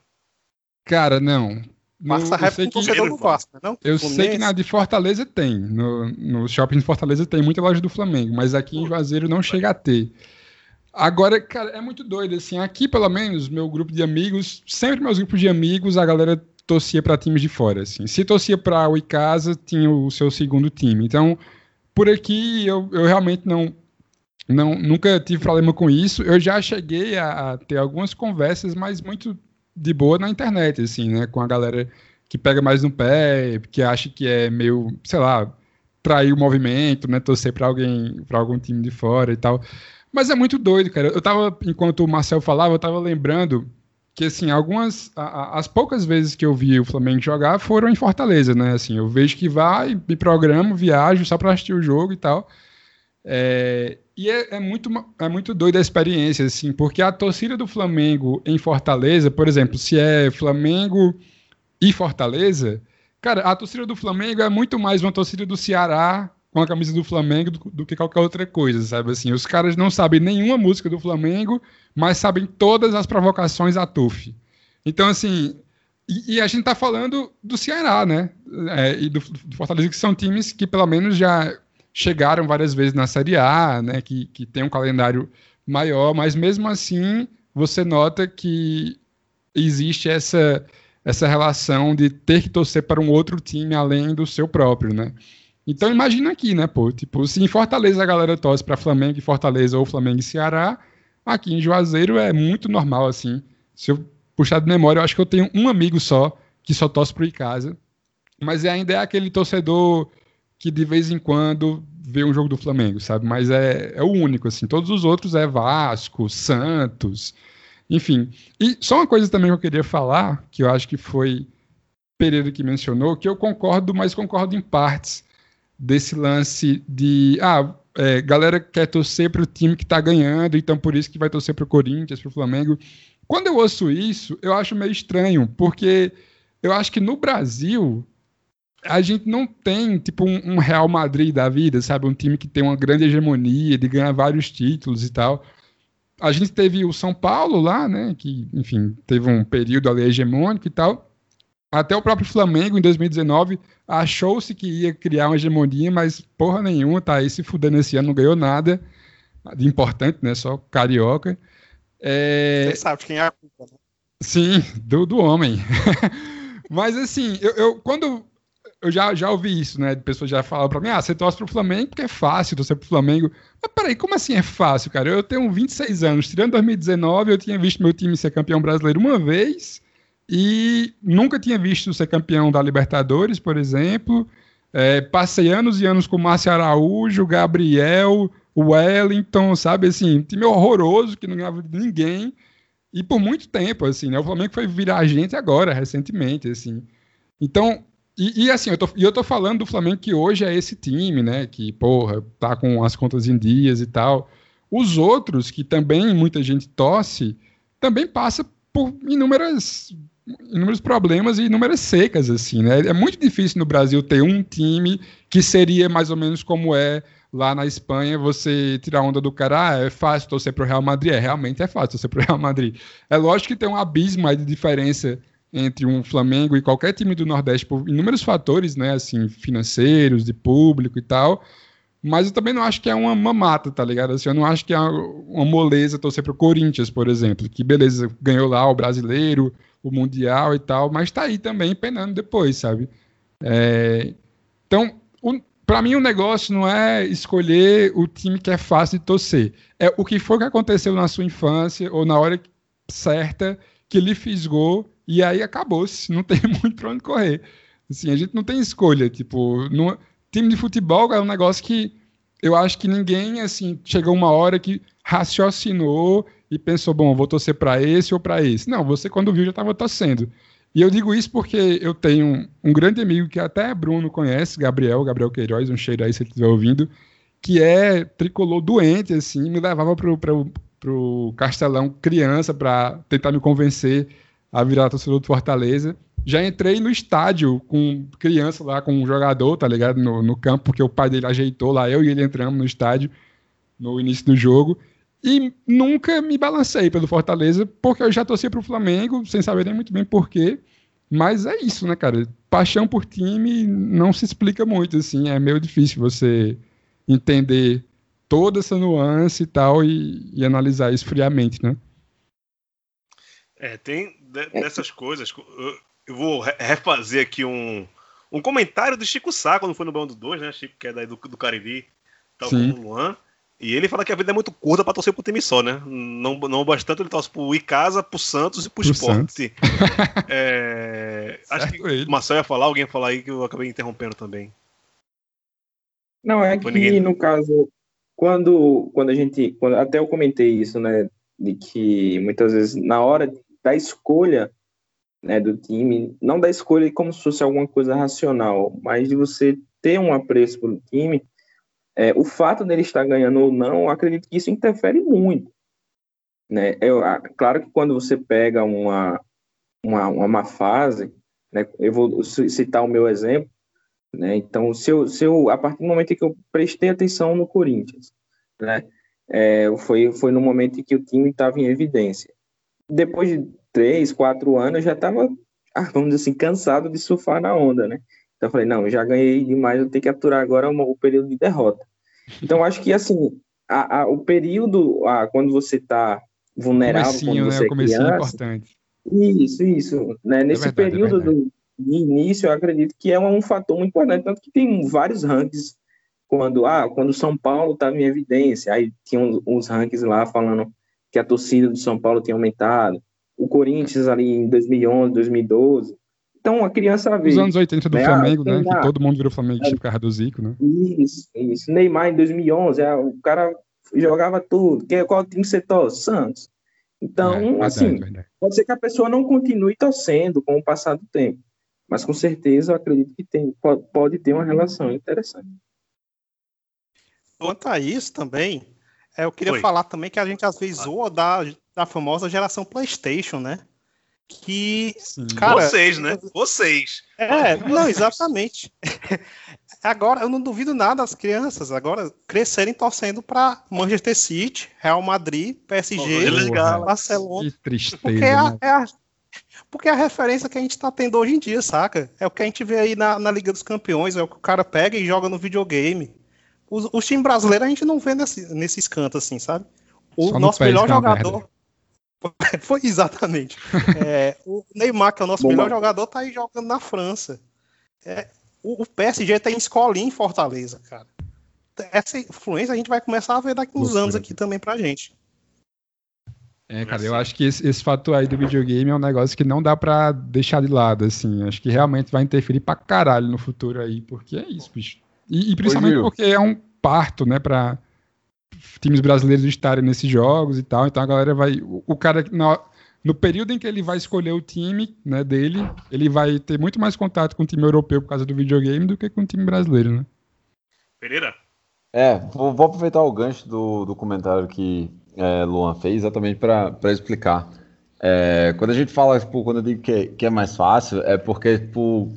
Cara, não. Passa rap sei com que- torcedor do Vasco, né, não? Eu sei que Fluminense. na de Fortaleza tem. No, no shopping de Fortaleza tem muita loja do Flamengo, mas aqui em Juazeiro não chega a ter. Agora, cara, é muito doido, assim, aqui pelo menos, meu grupo de amigos, sempre meus grupos de amigos, a galera torcia para times de fora, assim. Se torcia para o Icasa, tinha o seu segundo time. Então, por aqui eu, eu realmente não, não nunca tive problema com isso. Eu já cheguei a, a ter algumas conversas, mas muito de boa na internet, assim, né, com a galera que pega mais no pé, que acha que é meio, sei lá, trair o movimento, né, torcer para alguém, para algum time de fora e tal. Mas é muito doido, cara. Eu tava, enquanto o Marcel falava, eu tava lembrando que, assim, algumas. a- a- as poucas vezes que eu vi o Flamengo jogar foram em Fortaleza, né? Assim, eu vejo que vai, me programo, viajo só pra assistir o jogo e tal. É, e é, é muito, é muito doida a experiência, assim, porque a torcida do Flamengo em Fortaleza, por exemplo, se é Flamengo e Fortaleza, cara, a torcida do Flamengo é muito mais uma torcida do Ceará com a camisa do Flamengo do, do que qualquer outra coisa, sabe? Assim, os caras não sabem nenhuma música do Flamengo, mas sabem todas as provocações a TUF. Então, assim, e, e a gente tá falando do Ceará, né? É, e do, do Fortaleza, que são times que pelo menos já chegaram várias vezes na Série A, né? Que, que tem um calendário maior, mas mesmo assim você nota que existe essa, essa relação de ter que torcer para um outro time além do seu próprio, né? Então imagina aqui, né, pô? Tipo, se em Fortaleza a galera torce para Flamengo e Fortaleza ou Flamengo e Ceará, aqui em Juazeiro é muito normal, assim. Se eu puxar de memória, eu acho que eu tenho um amigo só que só torce pro Icasa, mas é, ainda é aquele torcedor que de vez em quando vê um jogo do Flamengo, sabe? Mas é, é o único, assim. Todos os outros é Vasco, Santos, enfim. E só uma coisa também que eu queria falar, que eu acho que foi Pereira que mencionou, que eu concordo, mas concordo em partes desse lance de ah, é, galera quer torcer para o time que está ganhando, então por isso que vai torcer para o Corinthians, para o Flamengo. Quando eu ouço isso, eu acho meio estranho, porque eu acho que no Brasil a gente não tem tipo um, um Real Madrid da vida, sabe, um time que tem uma grande hegemonia, de ganhar vários títulos e tal. A gente teve o São Paulo lá, né, que enfim teve um período ali hegemônico e tal. Até o próprio Flamengo, em 2019, achou-se que ia criar uma hegemonia, mas porra nenhuma, tá aí se fudendo esse ano, não ganhou nada de importante, né? Só carioca. É... Você sabe de quem é a culpa, né? Sim, do, do homem. mas assim, eu, eu- quando eu já, já ouvi isso, né? De pessoas já falaram pra mim, ah, você torce pro Flamengo porque é fácil torcer pro Flamengo. Mas peraí, como assim é fácil, cara? Eu tenho 26 anos, tirando 2019, eu tinha visto meu time ser campeão brasileiro uma vez e nunca tinha visto ser campeão da Libertadores, por exemplo. É, passei anos e anos com Márcio Araújo, Gabriel, Wellington, sabe? Assim, time horroroso que não ganhava de ninguém. E por muito tempo, assim, né? O Flamengo foi virar gente agora, recentemente, assim. Então, e, e assim, eu tô, eu tô falando do Flamengo que hoje é esse time, né? Que, porra, tá com as contas em dias e tal. Os outros, que também muita gente torce, também passa por inúmeras inúmeros problemas e inúmeras secas, assim, né? É muito difícil no Brasil ter um time que seria mais ou menos como é lá na Espanha, você tirar onda do cara, ah, é fácil torcer pro Real Madrid. É, realmente é fácil torcer pro Real Madrid. É lógico que tem um abismo aí de diferença entre um Flamengo e qualquer time do Nordeste por inúmeros fatores, né, assim, financeiros, de público e tal, mas eu também não acho que é uma mamata, tá ligado? Assim, eu não acho que é uma moleza torcer pro Corinthians, por exemplo, que beleza, ganhou lá o brasileiro, o Mundial e tal, mas tá aí também penando depois, sabe? É, então, para mim o negócio não é escolher o time que é fácil de torcer. É o que foi que aconteceu na sua infância ou na hora certa que lhe fisgou e aí acabou-se. Não tem muito pra onde correr. Assim, a gente não tem escolha. Tipo, no, time de futebol é um negócio que eu acho que ninguém, assim, chegou uma hora que raciocinou e pensou, bom, vou torcer para esse ou para esse. Não, você quando viu já estava torcendo. E eu digo isso porque eu tenho um, grande amigo que até Bruno conhece, Gabriel, Gabriel Queiroz, um cheiro aí se ele estiver ouvindo, que é tricolor doente, assim, me levava pro, pro Castelão criança para tentar me convencer a virar torcedor do Fortaleza. Já entrei no estádio com criança lá, com um jogador, tá ligado? No, no campo, porque o pai dele ajeitou lá, eu e ele entramos no estádio no início do jogo. E nunca me balancei pelo Fortaleza, porque eu já torcia para o Flamengo, sem saber nem muito bem porquê. Mas é isso, né, cara? Paixão por time não se explica muito, assim. É meio difícil você entender toda essa nuance e tal e, e analisar isso friamente, né? É, tem de- dessas coisas. eu- Eu vou re- refazer aqui um, um comentário do Chico Sá quando foi no Bando 2, né? Chico, que é daí do, do Cariri, tal Sim. como o Luan. E ele fala que a vida é muito curta pra torcer pro time só, né? Não, não bastante ele torce pro Icasa, pro Santos e pro, Pro esporte. É, acho que ele. o Marcel ia falar, alguém ia falar aí que eu acabei interrompendo também. Não, é Foi que ninguém. no caso, quando, quando a gente, quando, até eu comentei isso, né, de que muitas vezes na hora da escolha, né, do time, não da escolha como se fosse alguma coisa racional, mas de você ter um apreço pelo time, é, o fato dele estar ganhando ou não, acredito que isso interfere muito, né? Eu, ah, claro que quando você pega uma uma, uma má fase, né, eu vou ci- citar o meu exemplo né? Então, se eu, se eu, a partir do momento que eu prestei atenção no Corinthians, né? É, foi, foi no momento em que o time estava em evidência. Depois de três, quatro anos, eu já estava, vamos dizer assim, cansado de surfar na onda, né? Então, eu falei, não, já ganhei demais, eu tenho que aturar agora uma- o período de derrota. Então, eu acho que, assim, a, a- o período, a, quando você está vulnerável, Comecinho, quando né? você O é comecinho é criança, importante. isso, isso. Né? Nesse verdade, é período verdade. do, de início, eu acredito que é um fator muito importante, tanto que tem vários rankings quando ah, quando São Paulo estava em evidência, aí tinha uns, uns rankings lá falando que a torcida do São Paulo tinha aumentado, o Corinthians ali em 2011, 2012. Então a criança vê Os anos 80 do né? Flamengo, né? Que todo mundo virou Flamenguista por causa do Zico, né? isso, isso. Neymar em 2011, ah, o cara jogava tudo. Qual time você torce? Santos. Então, É, verdade, assim, verdade. Pode ser que a pessoa não continue torcendo com o passar do tempo, mas com certeza eu acredito que tem, po- pode ter uma relação interessante. Quanto a isso também, é, eu queria Oi. falar também que a gente às vezes zoa da, da famosa geração PlayStation, né? Que, Sim. cara, Vocês, né? Vocês. É, não, exatamente. Agora, eu não duvido nada das crianças agora crescerem torcendo para Manchester City, Real Madrid, PSG, Porra. Barcelona. Que tristeza, Porque é, a, né? é a- porque é a referência que a gente tá tendo hoje em dia, saca? É o que a gente vê aí na, na Liga dos Campeões, é o que o cara pega e joga no videogame. Os, os times brasileiros a gente não vê nesse, nesses cantos assim, sabe? O Só no nosso PES melhor jogador. Foi exatamente. É, o Neymar, que é o nosso Bom, melhor mano. jogador, tá aí jogando na França. É, o, o PSG tem escolinha em Fortaleza, cara. Essa influência a gente vai começar a ver daqui uns anos aqui também pra gente. É, cara, eu acho que esse, esse fator aí do videogame é um negócio que não dá pra deixar de lado, assim. Acho que realmente vai interferir pra caralho no futuro aí, porque é isso, bicho. E, e principalmente porque é um parto, né, pra times brasileiros estarem nesses jogos e tal. Então a galera vai. O, o cara, na- no período em que ele vai escolher o time né, dele, ele vai ter muito mais contato com o time europeu por causa do videogame do que com o time brasileiro, né? Pereira? É, vou, vou aproveitar o gancho do, do comentário que é, Luan fez, exatamente para explicar. É, quando a gente fala, tipo, quando eu digo que, é- que é mais fácil, é porque, tipo,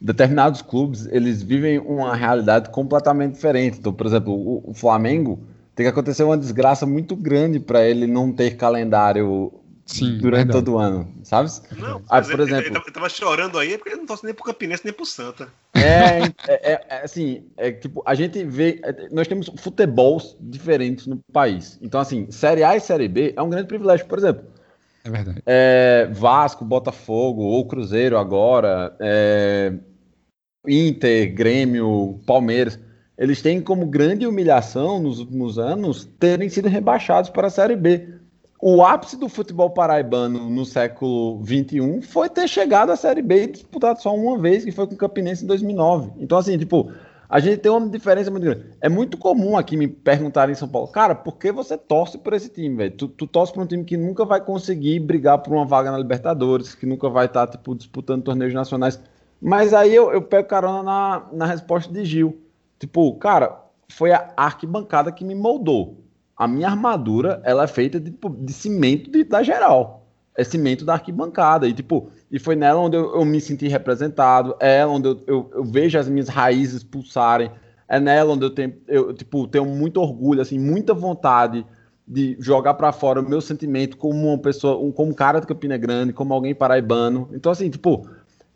determinados clubes, eles vivem uma realidade completamente diferente. Então, por exemplo, o, o Flamengo tem que acontecer uma desgraça muito grande para ele não ter calendário Sim, durante verdade. todo o ano, sabe? Não, Ah, por ele- exemplo- Ele, ele tava chorando aí porque ele não torce nem pro Campinense nem pro Santa. É, é, é, é, assim, é tipo, a gente vê, é, nós temos futebols diferentes no país. Então, assim, Série A e Série B é um grande privilégio. Por exemplo, É verdade. é, Vasco, Botafogo ou Cruzeiro agora, é, Inter, Grêmio, Palmeiras, eles têm como grande humilhação nos últimos anos terem sido rebaixados para a Série B. O ápice do futebol paraibano no século XXI foi ter chegado à Série B e disputado só uma vez, que foi com o Campinense em 2009. Então, assim, tipo, a gente tem uma diferença muito grande. É muito comum aqui me perguntarem em São Paulo, cara, por que você torce por esse time, velho? Tu, tu torce por um time que nunca vai conseguir brigar por uma vaga na Libertadores, que nunca vai estar, tipo, disputando torneios nacionais. Mas aí eu, eu pego carona na, na resposta de Gil. Tipo, cara, foi a arquibancada que me moldou. A minha armadura, ela é feita de, tipo, de cimento de- da geral. É cimento da arquibancada. E, tipo, e foi nela onde eu, eu me senti representado. É onde eu, eu, eu vejo as minhas raízes pulsarem. É nela onde eu tenho, eu, tipo, tenho muito orgulho, assim, muita vontade de jogar pra fora o meu sentimento como uma pessoa, um, como um cara de Campina Grande, como alguém paraibano. Então, assim, tipo,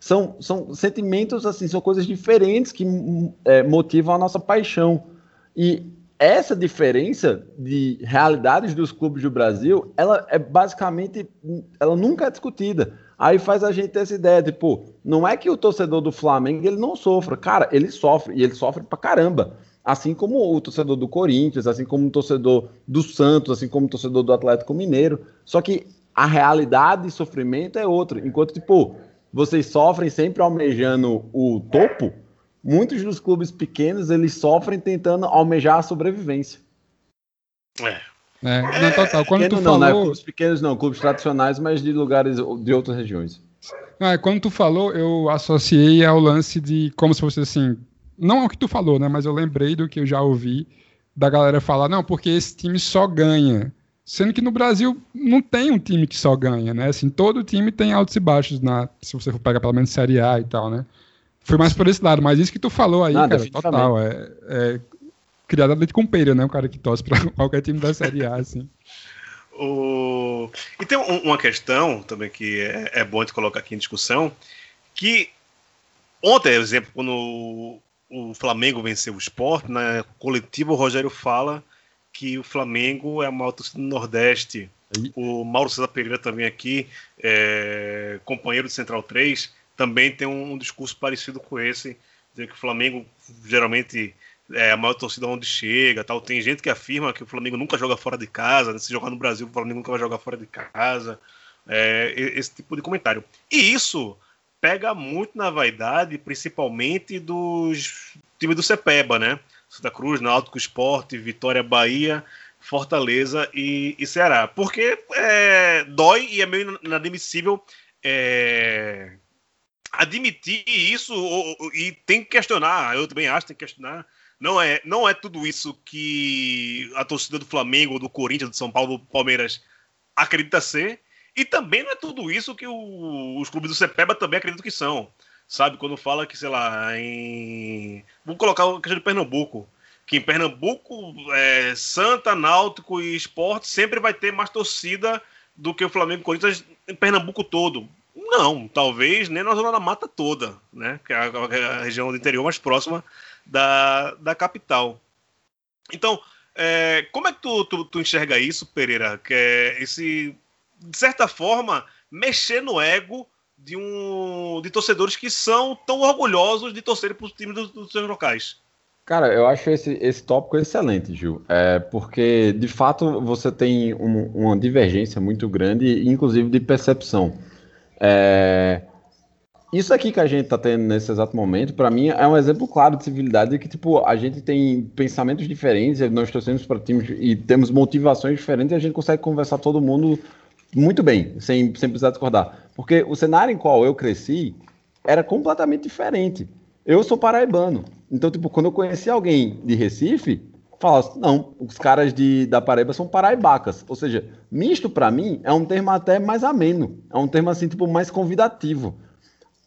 São, são sentimentos, assim, são coisas diferentes que hum, é, motivam a nossa paixão. E essa diferença de realidades dos clubes do Brasil, ela é basicamente, ela nunca é discutida. Aí faz a gente ter essa ideia, tipo, não é que o torcedor do Flamengo ele não sofra, cara, ele sofre, e ele sofre pra caramba. Assim como o torcedor do Corinthians, assim como o torcedor do Santos, assim como o torcedor do Atlético Mineiro. Só que a realidade de sofrimento é outra. Enquanto, tipo, vocês sofrem sempre almejando o topo, muitos dos clubes pequenos eles sofrem tentando almejar a sobrevivência. É. É, não, total. Quando Pequeno tu não, né? falou. Clubes pequenos não, clubes tradicionais, mas de lugares de outras regiões. Não, é, quando tu falou, eu associei ao lance de como se fosse assim. Não é o que tu falou, né? Mas eu lembrei do que eu já ouvi da galera falar, não, porque esse time só ganha. Sendo que no Brasil não tem um time que só ganha, né? Assim, todo time tem altos e baixos, na, se você for pegar pelo menos Série A e tal, né? Foi mais por esse lado, mas isso que tu falou aí, cara, total. É, é criado a leite com pera, né? O cara que torce pra qualquer time da Série A, assim. O... E tem um- uma questão também que é, é bom de colocar aqui em discussão, que ontem, por exemplo, quando o, o Flamengo venceu o Sport, na coletiva o Rogério fala que o Flamengo é a maior torcida do Nordeste. O Mauro César Pereira também aqui, é, companheiro de Central 3, também tem um, um discurso parecido com esse, dizendo que o Flamengo geralmente é a maior torcida onde chega, tal. Tem gente que afirma que o Flamengo nunca joga fora de casa, né? se jogar no Brasil, o Flamengo nunca vai jogar fora de casa. É, esse tipo de comentário. E isso pega muito na vaidade, principalmente dos times do Cepeba, né? Santa Cruz, Náutico, Esporte, Vitória, Bahia, Fortaleza e, e Ceará. Porque é, dói e é meio inadmissível é, admitir isso ou- ou- e tem que questionar. Eu também acho que tem que questionar. Não é, não é tudo isso que a torcida do Flamengo, do Corinthians, do São Paulo, do Palmeiras acredita ser. E também não é tudo isso que o- os clubes do Cepeba também acreditam que são. Sabe? Quando fala que, sei lá, em. Vamos colocar a questão de Pernambuco. Que em Pernambuco, é, Santa, Náutico e Esporte sempre vai ter mais torcida do que o Flamengo e o Corinthians em Pernambuco todo. Não, talvez nem na Zona da Mata toda, né? Que é a, a região do interior mais próxima da, da capital. Então, é, como é que tu, tu, tu enxerga isso, Pereira? Que é esse, de certa forma, mexer no ego de um de torcedores que são tão orgulhosos de torcerem para os times dos, dos seus locais. Cara, eu acho esse, esse tópico excelente, Gil. É, porque, de fato, você tem um- uma divergência muito grande, inclusive de percepção. É, isso aqui que a gente tá tendo nesse exato momento, para mim, é um exemplo claro de civilidade de que, tipo, a gente tem pensamentos diferentes, nós torcemos para times e temos motivações diferentes e a gente consegue conversar todo mundo muito bem, sem, sem precisar discordar. Porque o cenário em qual eu cresci era completamente diferente. Eu sou paraibano. Então, tipo, quando eu conheci alguém de Recife, falava assim, não, os caras de, da Paraíba são paraibacas. Ou seja, misto para mim é um termo até mais ameno. É um termo assim, tipo, mais convidativo.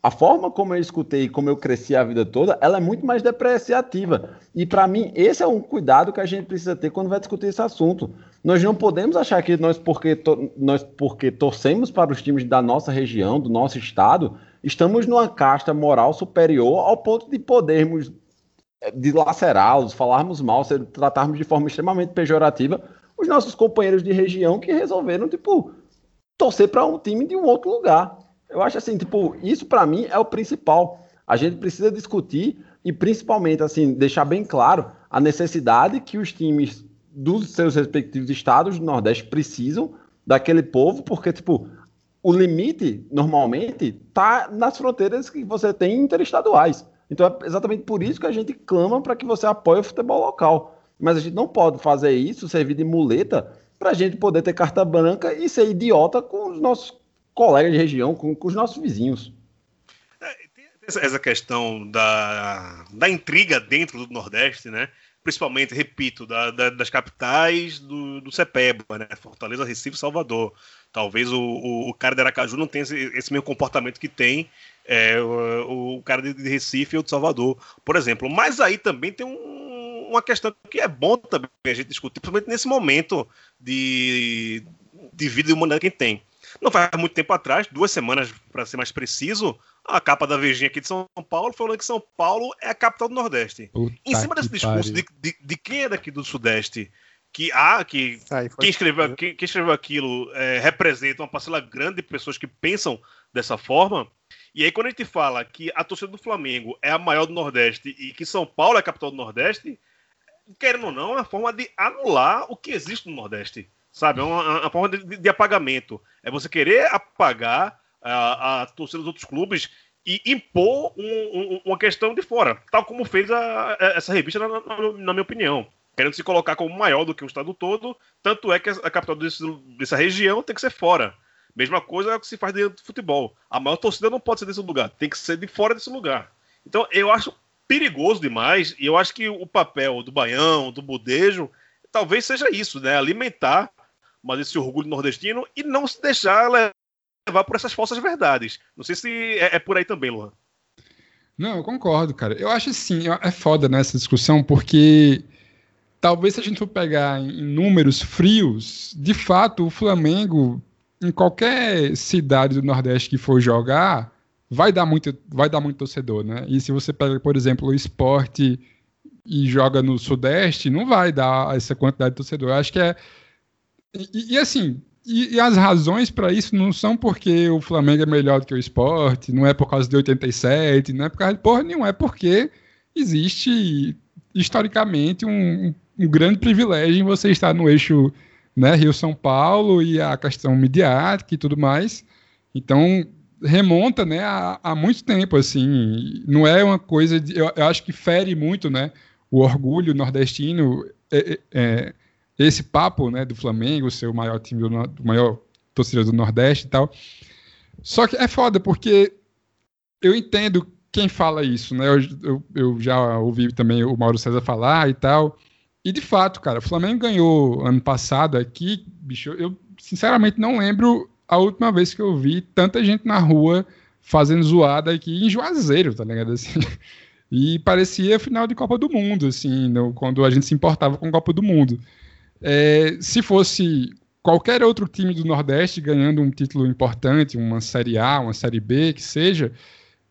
A forma como eu escutei, como eu cresci a vida toda, ela é muito mais depreciativa. E para mim, esse é um cuidado que a gente precisa ter quando vai discutir esse assunto. Nós não podemos achar que nós porque, nós, porque torcemos para os times da nossa região, do nosso estado, estamos numa casta moral superior ao ponto de podermos eh, dilacerá-los, falarmos mal, tratarmos de forma extremamente pejorativa os nossos companheiros de região que resolveram, tipo, torcer para um time de um outro lugar. Eu acho assim, tipo, isso para mim é o principal. A gente precisa discutir e principalmente assim deixar bem claro a necessidade que os times dos seus respectivos estados do Nordeste precisam daquele povo, porque tipo, o limite normalmente tá nas fronteiras que você tem interestaduais. Então é exatamente por isso que a gente clama para que você apoie o futebol local. Mas a gente não pode fazer isso, servir de muleta, para a gente poder ter carta branca e ser idiota com os nossos colegas de região, com, com os nossos vizinhos. Essa, essa questão da, da intriga dentro do Nordeste, né? Principalmente, repito, da- da- das capitais do, do CEPEBA, né? Fortaleza, Recife, Salvador. Talvez o, o, o cara de Aracaju não tenha esse, esse mesmo comportamento que tem é, o, o cara de, de Recife ou de Salvador, por exemplo. Mas aí também tem um- uma questão que é bom também a gente discutir, principalmente nesse momento de, de vida e humanidade que a gente tem. Não faz muito tempo atrás, duas semanas para ser mais preciso, a capa da Vejinha aqui de São Paulo falando que São Paulo é a capital do Nordeste. Puta em cima desse discurso de, de, de quem é daqui do Sudeste, que há, que foi- quem escreveu, quem, quem escreveu aquilo é, representa uma parcela grande de pessoas que pensam dessa forma. E aí, quando a gente fala que a torcida do Flamengo é a maior do Nordeste e que São Paulo é a capital do Nordeste, querendo ou não, é uma forma de anular o que existe no Nordeste. Sabe? É uma, uma forma de, de apagamento. É você querer apagar a, a torcida dos outros clubes e impor um- um- uma questão de fora, tal como fez a- a- essa revista, na, na- na minha opinião. Querendo se colocar como maior do que o estado todo, tanto é que a, capital desse- dessa região tem que ser fora. Mesma coisa é que se faz dentro do futebol. A maior torcida não pode ser desse lugar, tem que ser de fora desse lugar. Então eu acho perigoso demais, e eu acho que o papel do Baião, do Budejo, talvez seja isso, né? Alimentar mais esse orgulho nordestino e não se deixar levar por essas falsas verdades. Não sei se é, é por aí também, Luan. Não, eu concordo, cara. Eu acho assim, é foda nessa discussão, porque talvez se a gente for pegar em números frios, de fato, o Flamengo, em qualquer cidade do Nordeste que for jogar, vai dar muito, vai dar muito torcedor, né? E se você pega, por exemplo, o esporte e joga no Sudeste, não vai dar essa quantidade de torcedor. Eu acho que é. E, e assim, e, e as razões para isso não são porque o Flamengo é melhor do que o esporte, não é por causa de 87, não é por causa de porra nenhuma, é porque existe historicamente um, um grande privilégio em você estar no eixo né, Rio-São Paulo e a questão midiática e tudo mais. Então, remonta né, a, muito tempo, assim, não é uma coisa, de, eu, eu acho que fere muito, né, o orgulho nordestino, é, é, é, esse papo, né, do Flamengo, ser o maior time do, maior torcida do Nordeste e tal. Só que é foda, porque eu entendo quem fala isso, né? Eu, eu, eu já ouvi também o Mauro César falar e tal. E de fato, cara, o Flamengo ganhou ano passado aqui, bicho, eu sinceramente não lembro a última vez que eu vi tanta gente na rua fazendo zoada aqui em Juazeiro, tá ligado? Assim, e parecia final de Copa do Mundo, assim, no- quando a gente se importava com Copa do Mundo. É, se fosse qualquer outro time do Nordeste ganhando um título importante, uma Série A, uma Série B, que seja,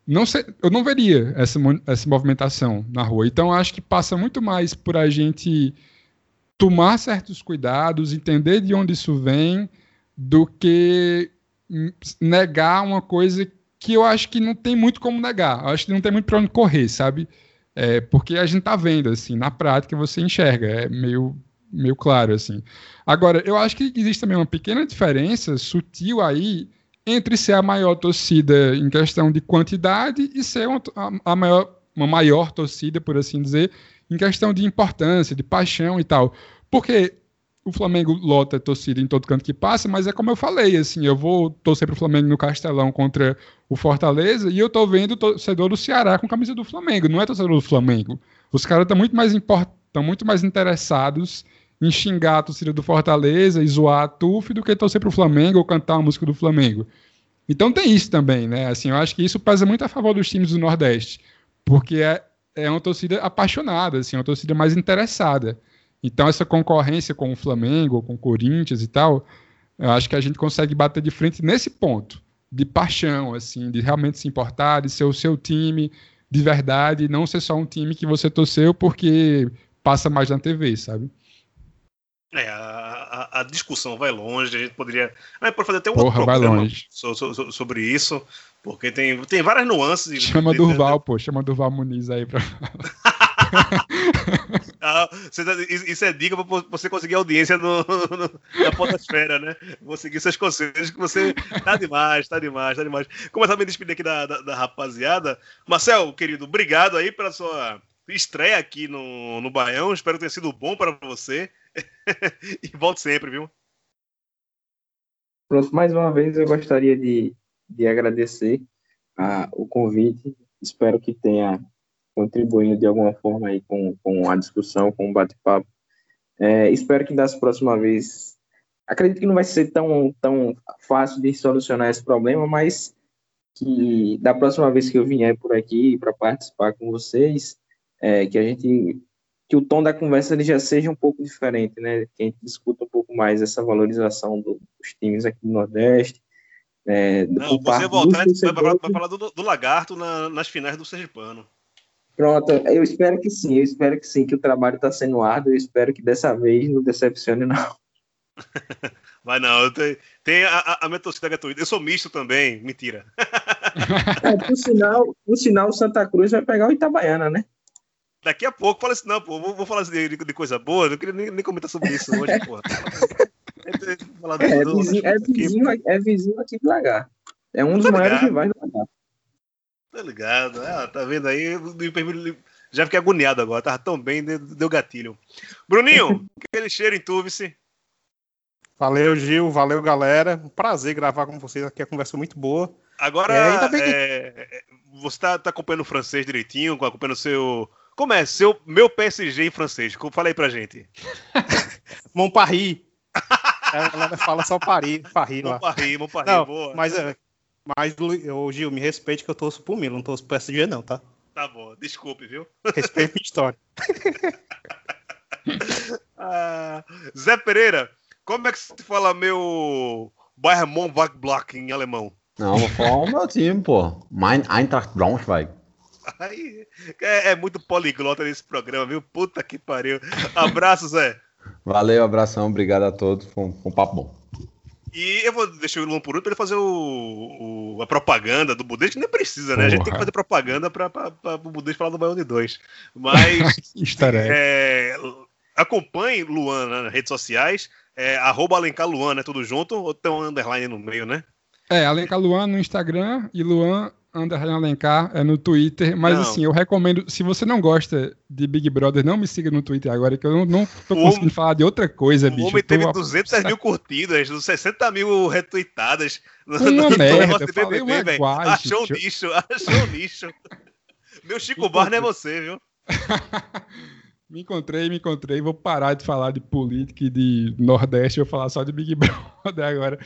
não eu não veria essa, essa movimentação na rua. Então, acho que passa muito mais por a gente tomar certos cuidados, entender de onde isso vem, do que negar uma coisa que eu acho que não tem muito como negar. Eu acho que não tem muito para onde correr, sabe? É, porque a gente tá vendo, assim, na prática você enxerga, é meio, meio claro, assim. Agora, eu acho que existe também uma pequena diferença sutil aí entre ser a maior torcida em questão de quantidade e ser uma, a, maior, uma maior torcida, por assim dizer, em questão de importância, de paixão e tal. Porque o Flamengo lota torcida em todo canto que passa, mas é como eu falei, assim, eu vou torcer pro Flamengo no Castelão contra o Fortaleza e eu tô vendo o torcedor do Ceará com camisa do Flamengo, não é torcedor do Flamengo. Os caras estão muito mais estão muito mais interessados xingar a torcida do Fortaleza e zoar a TUF do que torcer pro Flamengo ou cantar uma música do Flamengo. Então tem isso também, né? Assim, eu acho que isso pesa muito a favor dos times do Nordeste, porque é, é uma torcida apaixonada, assim, uma torcida mais interessada. Então essa concorrência com o Flamengo, com o Corinthians e tal, eu acho que a gente consegue bater de frente nesse ponto de paixão, assim, de realmente se importar, de ser o seu time de verdade, não ser só um time que você torceu porque passa mais na TV, sabe? É, a, a- a discussão vai longe, a gente poderia. A gente pode fazer até um Porra, outro programa so- so- so- sobre isso, porque tem, tem várias nuances. Chama de- Durval, pô, chama Durval Muniz aí pra. Ah, tá- isso é dica para você conseguir audiência no, no- na podosfera, né? Vou seguir seus conselhos, que você tá demais, tá demais, tá demais. Começar a me despedir aqui da, da, da rapaziada. Marcel, querido, obrigado aí pela sua estreia aqui no, no Baião. Espero que tenha sido bom para você. e volte sempre, viu? Pronto, mais uma vez eu gostaria de, de agradecer a, o convite. Espero que tenha contribuído de alguma forma aí com, com a discussão, com o bate-papo. É, espero que das próximas vezes. Acredito que não vai ser tão, tão fácil de solucionar esse problema, mas que da próxima vez que eu vier por aqui para participar com vocês, é, que a gente que o tom da conversa ele já seja um pouco diferente, né? Que a gente discuta um pouco mais essa valorização do- dos times aqui do Nordeste, É, Não, você voltar, dos vai, vai- vai falar do, do Lagarto na- nas finais do Sergipano. Pronto, eu espero que sim, eu espero que sim, que o trabalho está sendo árduo, eu espero que dessa vez não decepcione, não. Mas não, tem, tem a, a, a minha torcida gratuita. Eu sou misto também, mentira. É, por, sinal, por sinal, o Santa Cruz vai pegar o Itabaiana, né? Daqui a pouco fala assim, não, pô, vou, vou falar assim de, de coisa boa, não queria nem, nem comentar sobre isso hoje, porra. Do- É, do- vizinho, é, aqui, vizinho, é vizinho aqui do Lagar. É um dos Tô maiores rivais do Lagar. Tá ligado? Ah, tá vendo aí? Já fiquei agoniado agora, tava tão bem, deu, gatilho. Bruninho, aquele cheiro em Tuvice. Valeu, Gil. Valeu, galera. Um prazer gravar com vocês aqui. A conversa muito boa. Agora, É, ainda bem é, é, você tá, tá acompanhando o francês direitinho, acompanhando o seu. Como é? Seu, meu PSG em francês. Como- Fala aí pra gente. Montparis. É, a galera fala só Paris, Paris lá. Montparis, Montparis, Não, boa. mas, é, mas ô, Gil, me respeite que eu torço pro Milan, não torço pro PSG não, tá? Tá bom, desculpe, viu? Respeite minha história. Ah, Zé Pereira, como é que se fala meu Bayern Mönchengladbach em alemão? Não, vou falar o meu time, pô. Mein Eintracht Braunschweig. Aí, é, é muito poliglota nesse programa, viu? Puta que pariu. Abraço, Zé. Valeu, abração, obrigado a todos. Foi um, foi um papo bom. E eu vou deixar o Luan por último pra ele fazer o, o- a propaganda do Budês, que nem precisa, né? A gente tem que Porra. fazer propaganda pra o Budês falar do Baião de 2. Mas Easter egg. é, acompanhe Luan nas redes sociais, é, arroba Alencar Luan, né? Tudo junto, ou tem um underline no meio, né? É, Alencar Luan no Instagram e Luan Underline Alencar é no Twitter. Mas Não. assim, eu recomendo, se você não gosta de Big Brother, não me siga no Twitter agora, que eu não, não tô O conseguindo homem- falar de outra coisa, O bicho. homem Eu tô teve a- 200 mil curtidas, 60 mil retweetadas. no- Uma no merda, de falei uma Achou um nicho, achou um nicho. Meu Chico Bar não é você, viu? Me encontrei, me encontrei. Vou parar de falar de política e de Nordeste, vou falar só de Big Brother agora.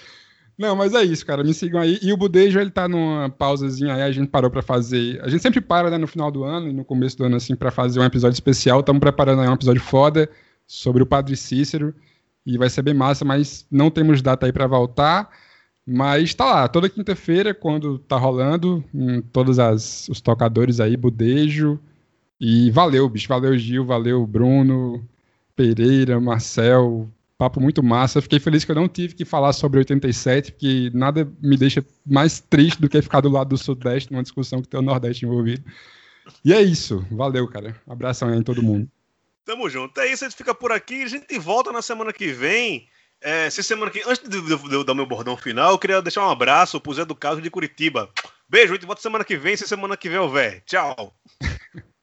Não, mas é isso, cara. Me sigam aí. E o Budejo, ele tá numa pausazinha aí. A gente parou pra fazer. A gente sempre para, né, no final do ano e no começo do ano, assim, pra fazer um episódio especial. Estamos preparando aí um episódio foda sobre o Padre Cícero. E vai ser bem massa, mas não temos data aí pra voltar. Mas tá lá, toda quinta-feira, quando tá rolando, em todos as, os tocadores aí, Budejo. E valeu, bicho. Valeu, Gil. Valeu, Bruno, Pereira, Marcel. Papo muito massa. Fiquei feliz que eu não tive que falar sobre 87, porque nada me deixa mais triste do que ficar do lado do Sudeste numa discussão que tem o Nordeste envolvido. E é isso. Valeu, cara. Abração aí em todo mundo. Tamo junto. É isso, a gente fica por aqui. A gente volta na semana que vem. É, se semana que Antes de, eu dar meu bordão final, eu queria deixar um abraço pro Zé do Caso de Curitiba. Beijo, a gente volta semana que vem. Se semana que vem houver. Tchau.